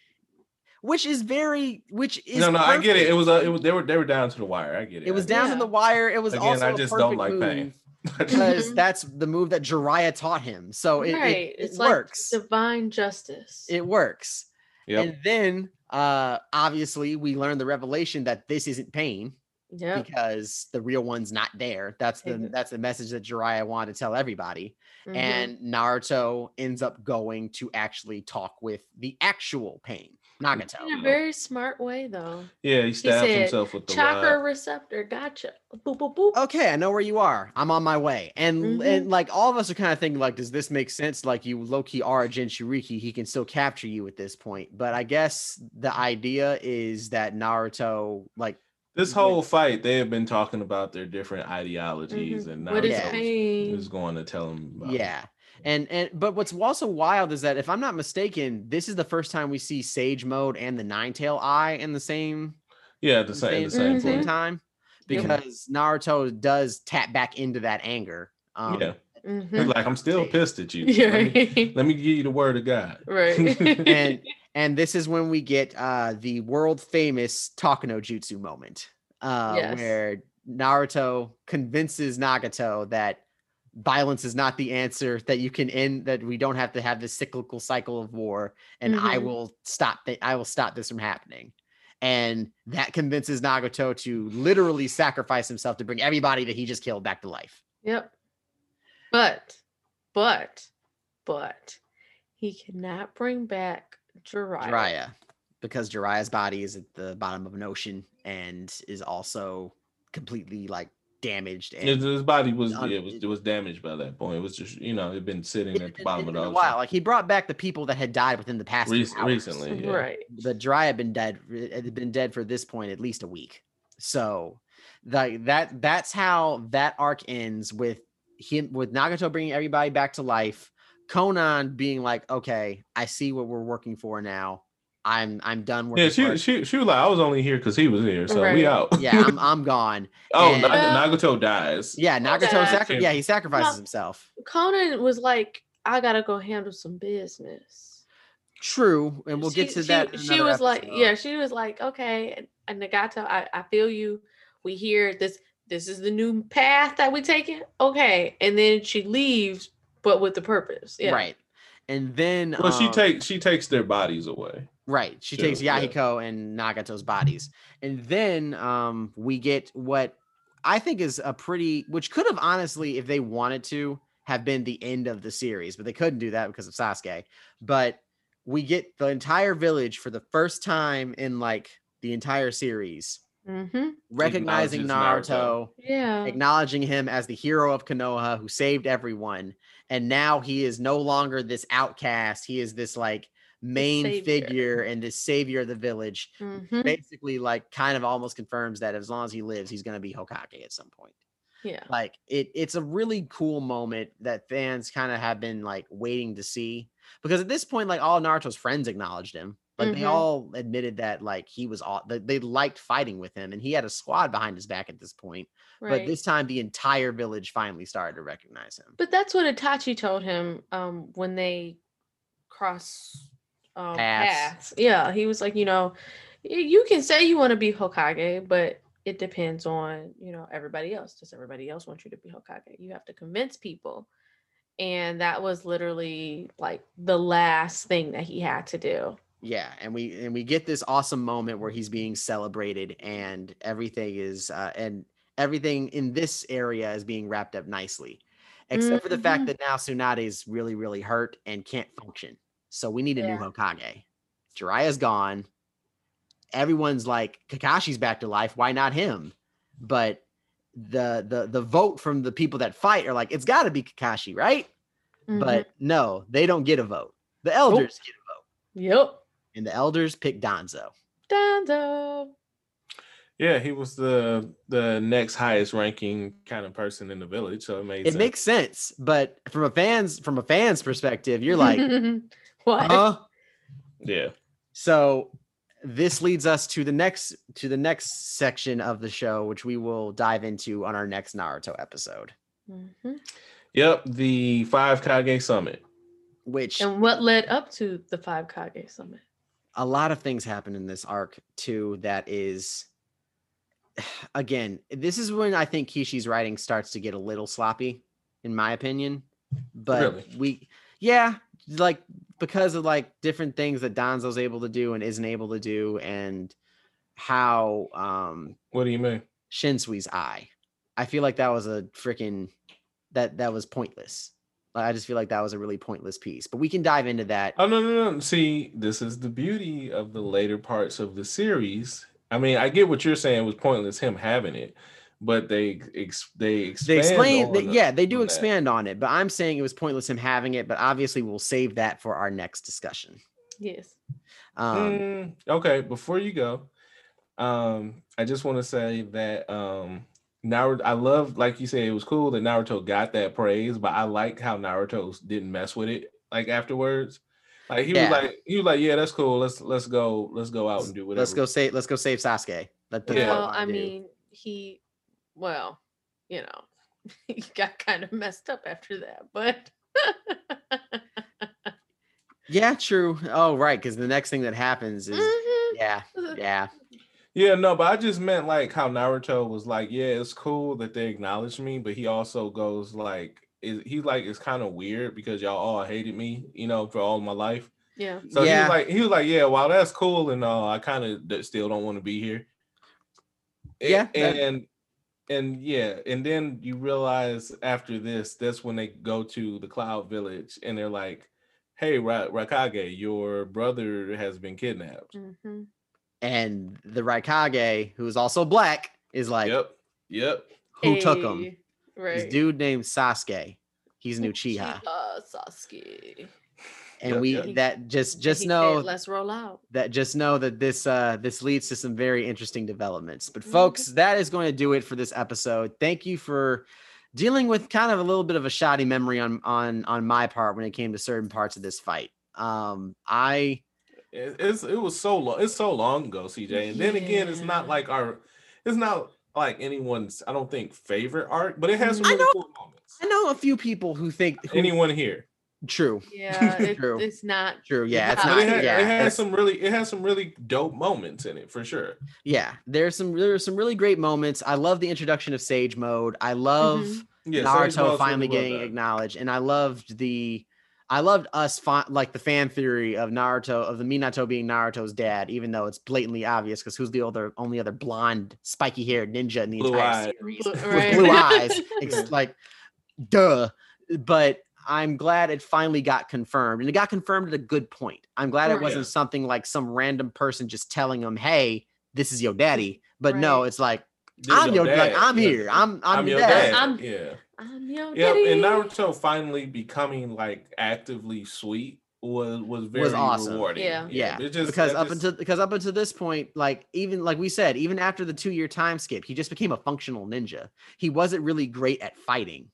which is very which is No, no, I get it. It was uh, it was they were they were down to the wire. I get it. It was down get to the wire. It was Again, also I a just don't perfect like pain. because that's the move that Jiraiya taught him. So it, it- right. it, it's works. like divine justice. it works. Yep. And then uh obviously we learn the revelation that this isn't pain yeah. because the real one's not there. That's the Mhm. that's the message that Jiraiya wanted to tell everybody. Mhm. And Naruto ends up going to actually talk with the actual pain, Nagato. in a very smart way though. Yeah, he He stabs said, himself with the chakra rod. receptor. Gotcha. Boop boop boop. okay, I know where you are. I'm on my way. And Mhm. and like all of us are kind of thinking like, does this make sense? Like you low key are a Jinchuriki, he can still capture you at this point. But I guess the idea is that Naruto like This whole fight, they have been talking about their different ideologies, Mhm. and What is Naruto pain? is going to tell him. About it. Yeah. And and but what's also wild is that if I'm not mistaken, this is the first time we see Sage mode and the Nine Tail Eye in the same yeah, the same, the same, same place. time Yep. because Naruto does tap back into that anger. Um, yeah, Mhm. He's like I'm still pissed at you. Yeah, Let, me, right. let me give you the word of God. Right. and and this is when we get uh the world famous Talk no Jutsu moment, uh, Yes. where Naruto convinces Nagato that violence is not the answer, that you can end, that we don't have to have this cyclical cycle of war, and I Mhm. will stop that. I will stop this from happening. And that convinces Nagato to literally sacrifice himself to bring everybody that he just killed back to life. Yep. But, but, but, he cannot bring back Jiraiya. Jiraiya, because Jiraiya's body is at the bottom of an ocean and is also completely like damaged and His, his body was un- yeah, it was it was damaged by that point. It was just you know it'd been sitting at the it- bottom it's of the been a ocean. while. Like he brought back the people that had died within the past few Rec- hours. recently, yeah. Right. But dry had been dead. Had been dead for this point at least a week. So, like that. That's how that arc ends with him with Nagato bringing everybody back to life. Konan being like, "Okay, I see what we're working for now. I'm I'm done working." Yeah, for she, it." she she was like, I was only here because he was here, so Right. we out. yeah, I'm I'm gone. oh, And- Nag- Nagato dies. Yeah, Nagato Okay. sacri- yeah, he sacrifices Well- himself. Konan was like, I gotta go handle some business. True, and we'll get to she- that. She, another was like, yeah, she was like, okay, and- and Nagato, I, I feel you. We hear this. This is the new path that we taking. Okay, and then she leaves, but with the purpose. Yeah. Right. and then Well, she um, takes she takes their bodies away. Right. She too, takes yeah. Yahiko and Nagato's bodies. And then um we get what I think is a pretty which could have honestly, if they wanted to, have been the end of the series, but they couldn't do that because of Sasuke. But we get the entire village for the first time in like the entire series, Mm-hmm. recognizing Acknowledges Naruto, Naruto. Yeah. acknowledging him as the hero of Konoha who saved everyone. And now he is no longer this outcast. He is this like main figure and the savior of the village. Mhm. Basically, like kind of almost confirms that as long as he lives, he's gonna be Hokage at some point. Yeah. Like it, it's a really cool moment that fans kind of have been like waiting to see because at this point, like all Naruto's friends acknowledged him. Like they Mhm. all admitted that like he was all they liked fighting with him, and he had a squad behind his back at this point. But this time, the entire village finally started to recognize him. But that's what Itachi told him um, when they cross um, paths. Yeah, he was like, you know, you can say you want to be Hokage, but it depends on you know everybody else. Does everybody else want you to be Hokage? You have to convince people, and that was literally like the last thing that he had to do. Yeah, and we and we get this awesome moment where he's being celebrated, and everything is uh, and everything in this area is being wrapped up nicely, except for the fact Mhm. that now Tsunade is really really hurt and can't function. So we need a new Hokage. Jiraiya's gone. Everyone's like Kakashi's back to life. Why not him? But the the the vote from the people that fight are like it's got to be Kakashi, right? But mm-hmm. no, they don't get a vote. The elders get a vote, Yep. and the elders pick Danzo. Danzo. Yeah, he was the the next highest ranking kind of person in the village, so it made It sense. makes sense, but from a fans from a fan's perspective, you're like, what? huh? yeah. So this leads us to the next to the next section of the show, which we will dive into on our next Naruto episode. Mhm. Yep, the five Kage summit. Which And what led up to the five Kage summit? a lot of things happen in this arc too that is again this is when i think kishi's writing starts to get a little sloppy in my opinion but Really? we yeah like because of like different things that Danzo's able to do and isn't able to do and how um What do you mean? Shisui's eye i feel like that was a freaking that that was pointless Like, i just feel like that was a really pointless piece but we can dive into that Oh no, no, no. See, this is the beauty of the later parts of the series. I mean, I get what you're saying was pointless him having it, but they ex- they expand they explain on that, the- yeah they do on that. expand on it but i'm saying it was pointless him having it but obviously we'll save that for our next discussion Yes. um Mm, okay, before you go, um, I just want to say that um Naruto, I love, like you said, it was cool that Naruto got that praise, but I like how Naruto didn't mess with it like afterwards. Like he Yeah. was like, he was like, yeah, that's cool. Let's let's go, let's go out and do whatever. let's go save let's go save sasuke Let the Yeah. Well, I do. mean, he, well, you know, he got kind of messed up after that, but yeah true oh right because the next thing that happens is Mhm. yeah yeah Yeah, no, but I just meant like how Naruto was like, yeah, it's cool that they acknowledge me, but he also goes like, is he like it's kind of weird because y'all all hated me, you know, for all my life. yeah. So he was like, he was like, yeah, while that's cool and all, I kind of still don't want to be here. A- Yeah, that- and and yeah, and then you realize after this, that's when they go to the Cloud Village and they're like, hey, Ra- Raikage, your brother has been kidnapped. hmm and the raikage who's also black is like Yep, yep. who took him Right. this dude named sasuke he's new chiha Uh, Sasuke. And Yep, we yep. that just just he know said, Let's roll out. that just know that this uh this leads to some very interesting developments but Mhm. folks that is going to do it for this episode thank you for dealing with kind of a little bit of a shoddy memory on on on my part when it came to certain parts of this fight um i It- It's it was so long. It's so long ago, CJ. And then again, it's not like our. It's not like anyone's. I don't think favorite art but it has some I really know- cool moments. i know a few people who think who, Anyone here? True Yeah, it, True. it's not. true yeah it's not not it, had, yeah it has some really. It has some really dope moments in it for sure. yeah there's some there's some really great moments i love the introduction of sage mode i love Mhm. Yeah, Naruto finally well getting acknowledged, and I loved the I loved us fi- like the fan theory of Naruto of the Minato being Naruto's dad, even though it's blatantly obvious because who's the other only other blonde, spiky haired ninja in the Blue entire eyes. series Blue- with blue eyes? It's like, duh. But I'm glad it finally got confirmed, and it got confirmed at a good point. I'm glad it wasn't something like some random person just telling him, "Hey, this is your daddy." But no, it's like This I'm your dad. like I'm Yeah. here. I'm I'm, I'm your your dad. dad. I'm- yeah. I'm your Yeah, daddy. and Naruto finally becoming like actively sweet was was very was awesome. rewarding. Yeah. Yeah, it just, because up just- until because up until this point, like even like we said, even after the two year time skip, he just became a functional ninja. He wasn't really great at fighting.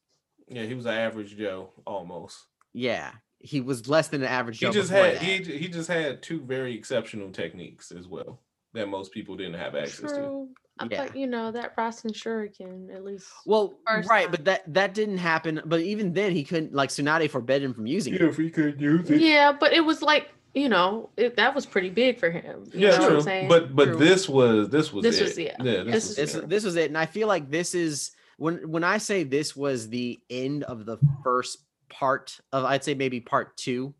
Yeah, he was an average Joe almost. Yeah, he was less than an average. Joe. He just had that. he he just had two very exceptional techniques as well that most people didn't have access to. True. Uh, Yeah. But you know that Rasen Shuriken at least. Well, right, time. but that that didn't happen. But even then, he couldn't like Tsunade forbid him from using it. if he could use it. Yeah, but it was like you know it, that was pretty big for him. You Yeah, know what true. I'm saying? But but True. this was this was This it. was- yeah. this, This was This this was it, and I feel like this is when when I say this was the end of the first part of I'd say maybe part two.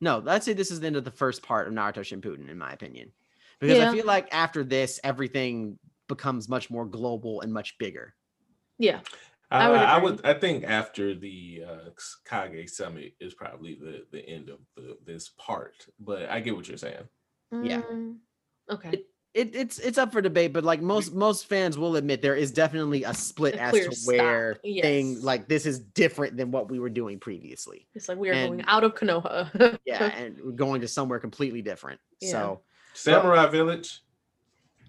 No, I'd say this is the end of the first part of Naruto Shippuden, in my opinion, because Yeah. I feel like after this, everything becomes much more global and much bigger. yeah, I, I would I would I think after the uh, Kage summit is probably the the end of the, this part, but I get what you're saying. Yeah. Mm, Okay. It, it's it's up for debate, but like most mm-hmm. most fans will admit, there is definitely a split A as to stop, where thing like this is different than what we were doing previously. It's like we are going out of Konoha. Yeah, and we're going to somewhere completely different. Yeah. So Samurai Village,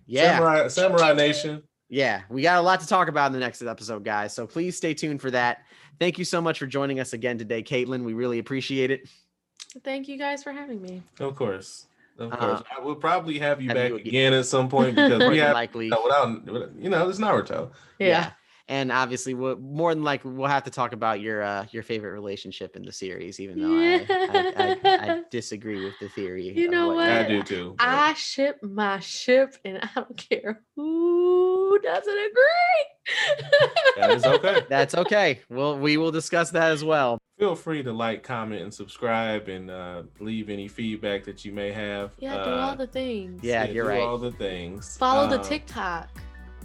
yeah, Samurai Samurai Nation. Yeah, we got a lot to talk about in the next episode, guys. So please stay tuned for that. Thank you so much for joining us again today, Caitlin. We really appreciate it. Thank you guys for having me. Of course. Of Uh, course. I will probably have you have back you again. again at some point because we have likely. you know, without you know, it's Naruto. Yeah. And obviously, we'll, more than likely, we'll have to talk about your uh, your favorite relationship in the series, even though I, I, I, I disagree with the theory. You of know what? I do too. but- I ship my ship, and I don't care who doesn't agree. That is okay. That's okay. Well, we will discuss that as well. Feel free to like, comment, and subscribe, and uh, leave any feedback that you may have. yeah, do Uh, all the things. Yeah, you're right. do right. All the things. Follow the Um, TikTok.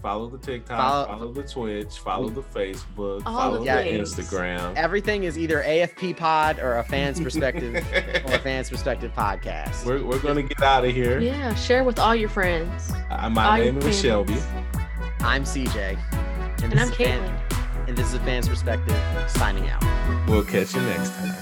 Follow the TikTok. Follow- Follow, the Twitch. Follow the Facebook. All follow the the things. Instagram. Everything is either AFP Pod or a fan's perspective or a fan's perspective podcast. We're, we're gonna get out of here. Yeah, share with all your friends. Uh, my all name is Shelby. I'm CJ, And this I'm is a Caitlin. And this is a fan's perspective. Signing out. We'll catch you next time.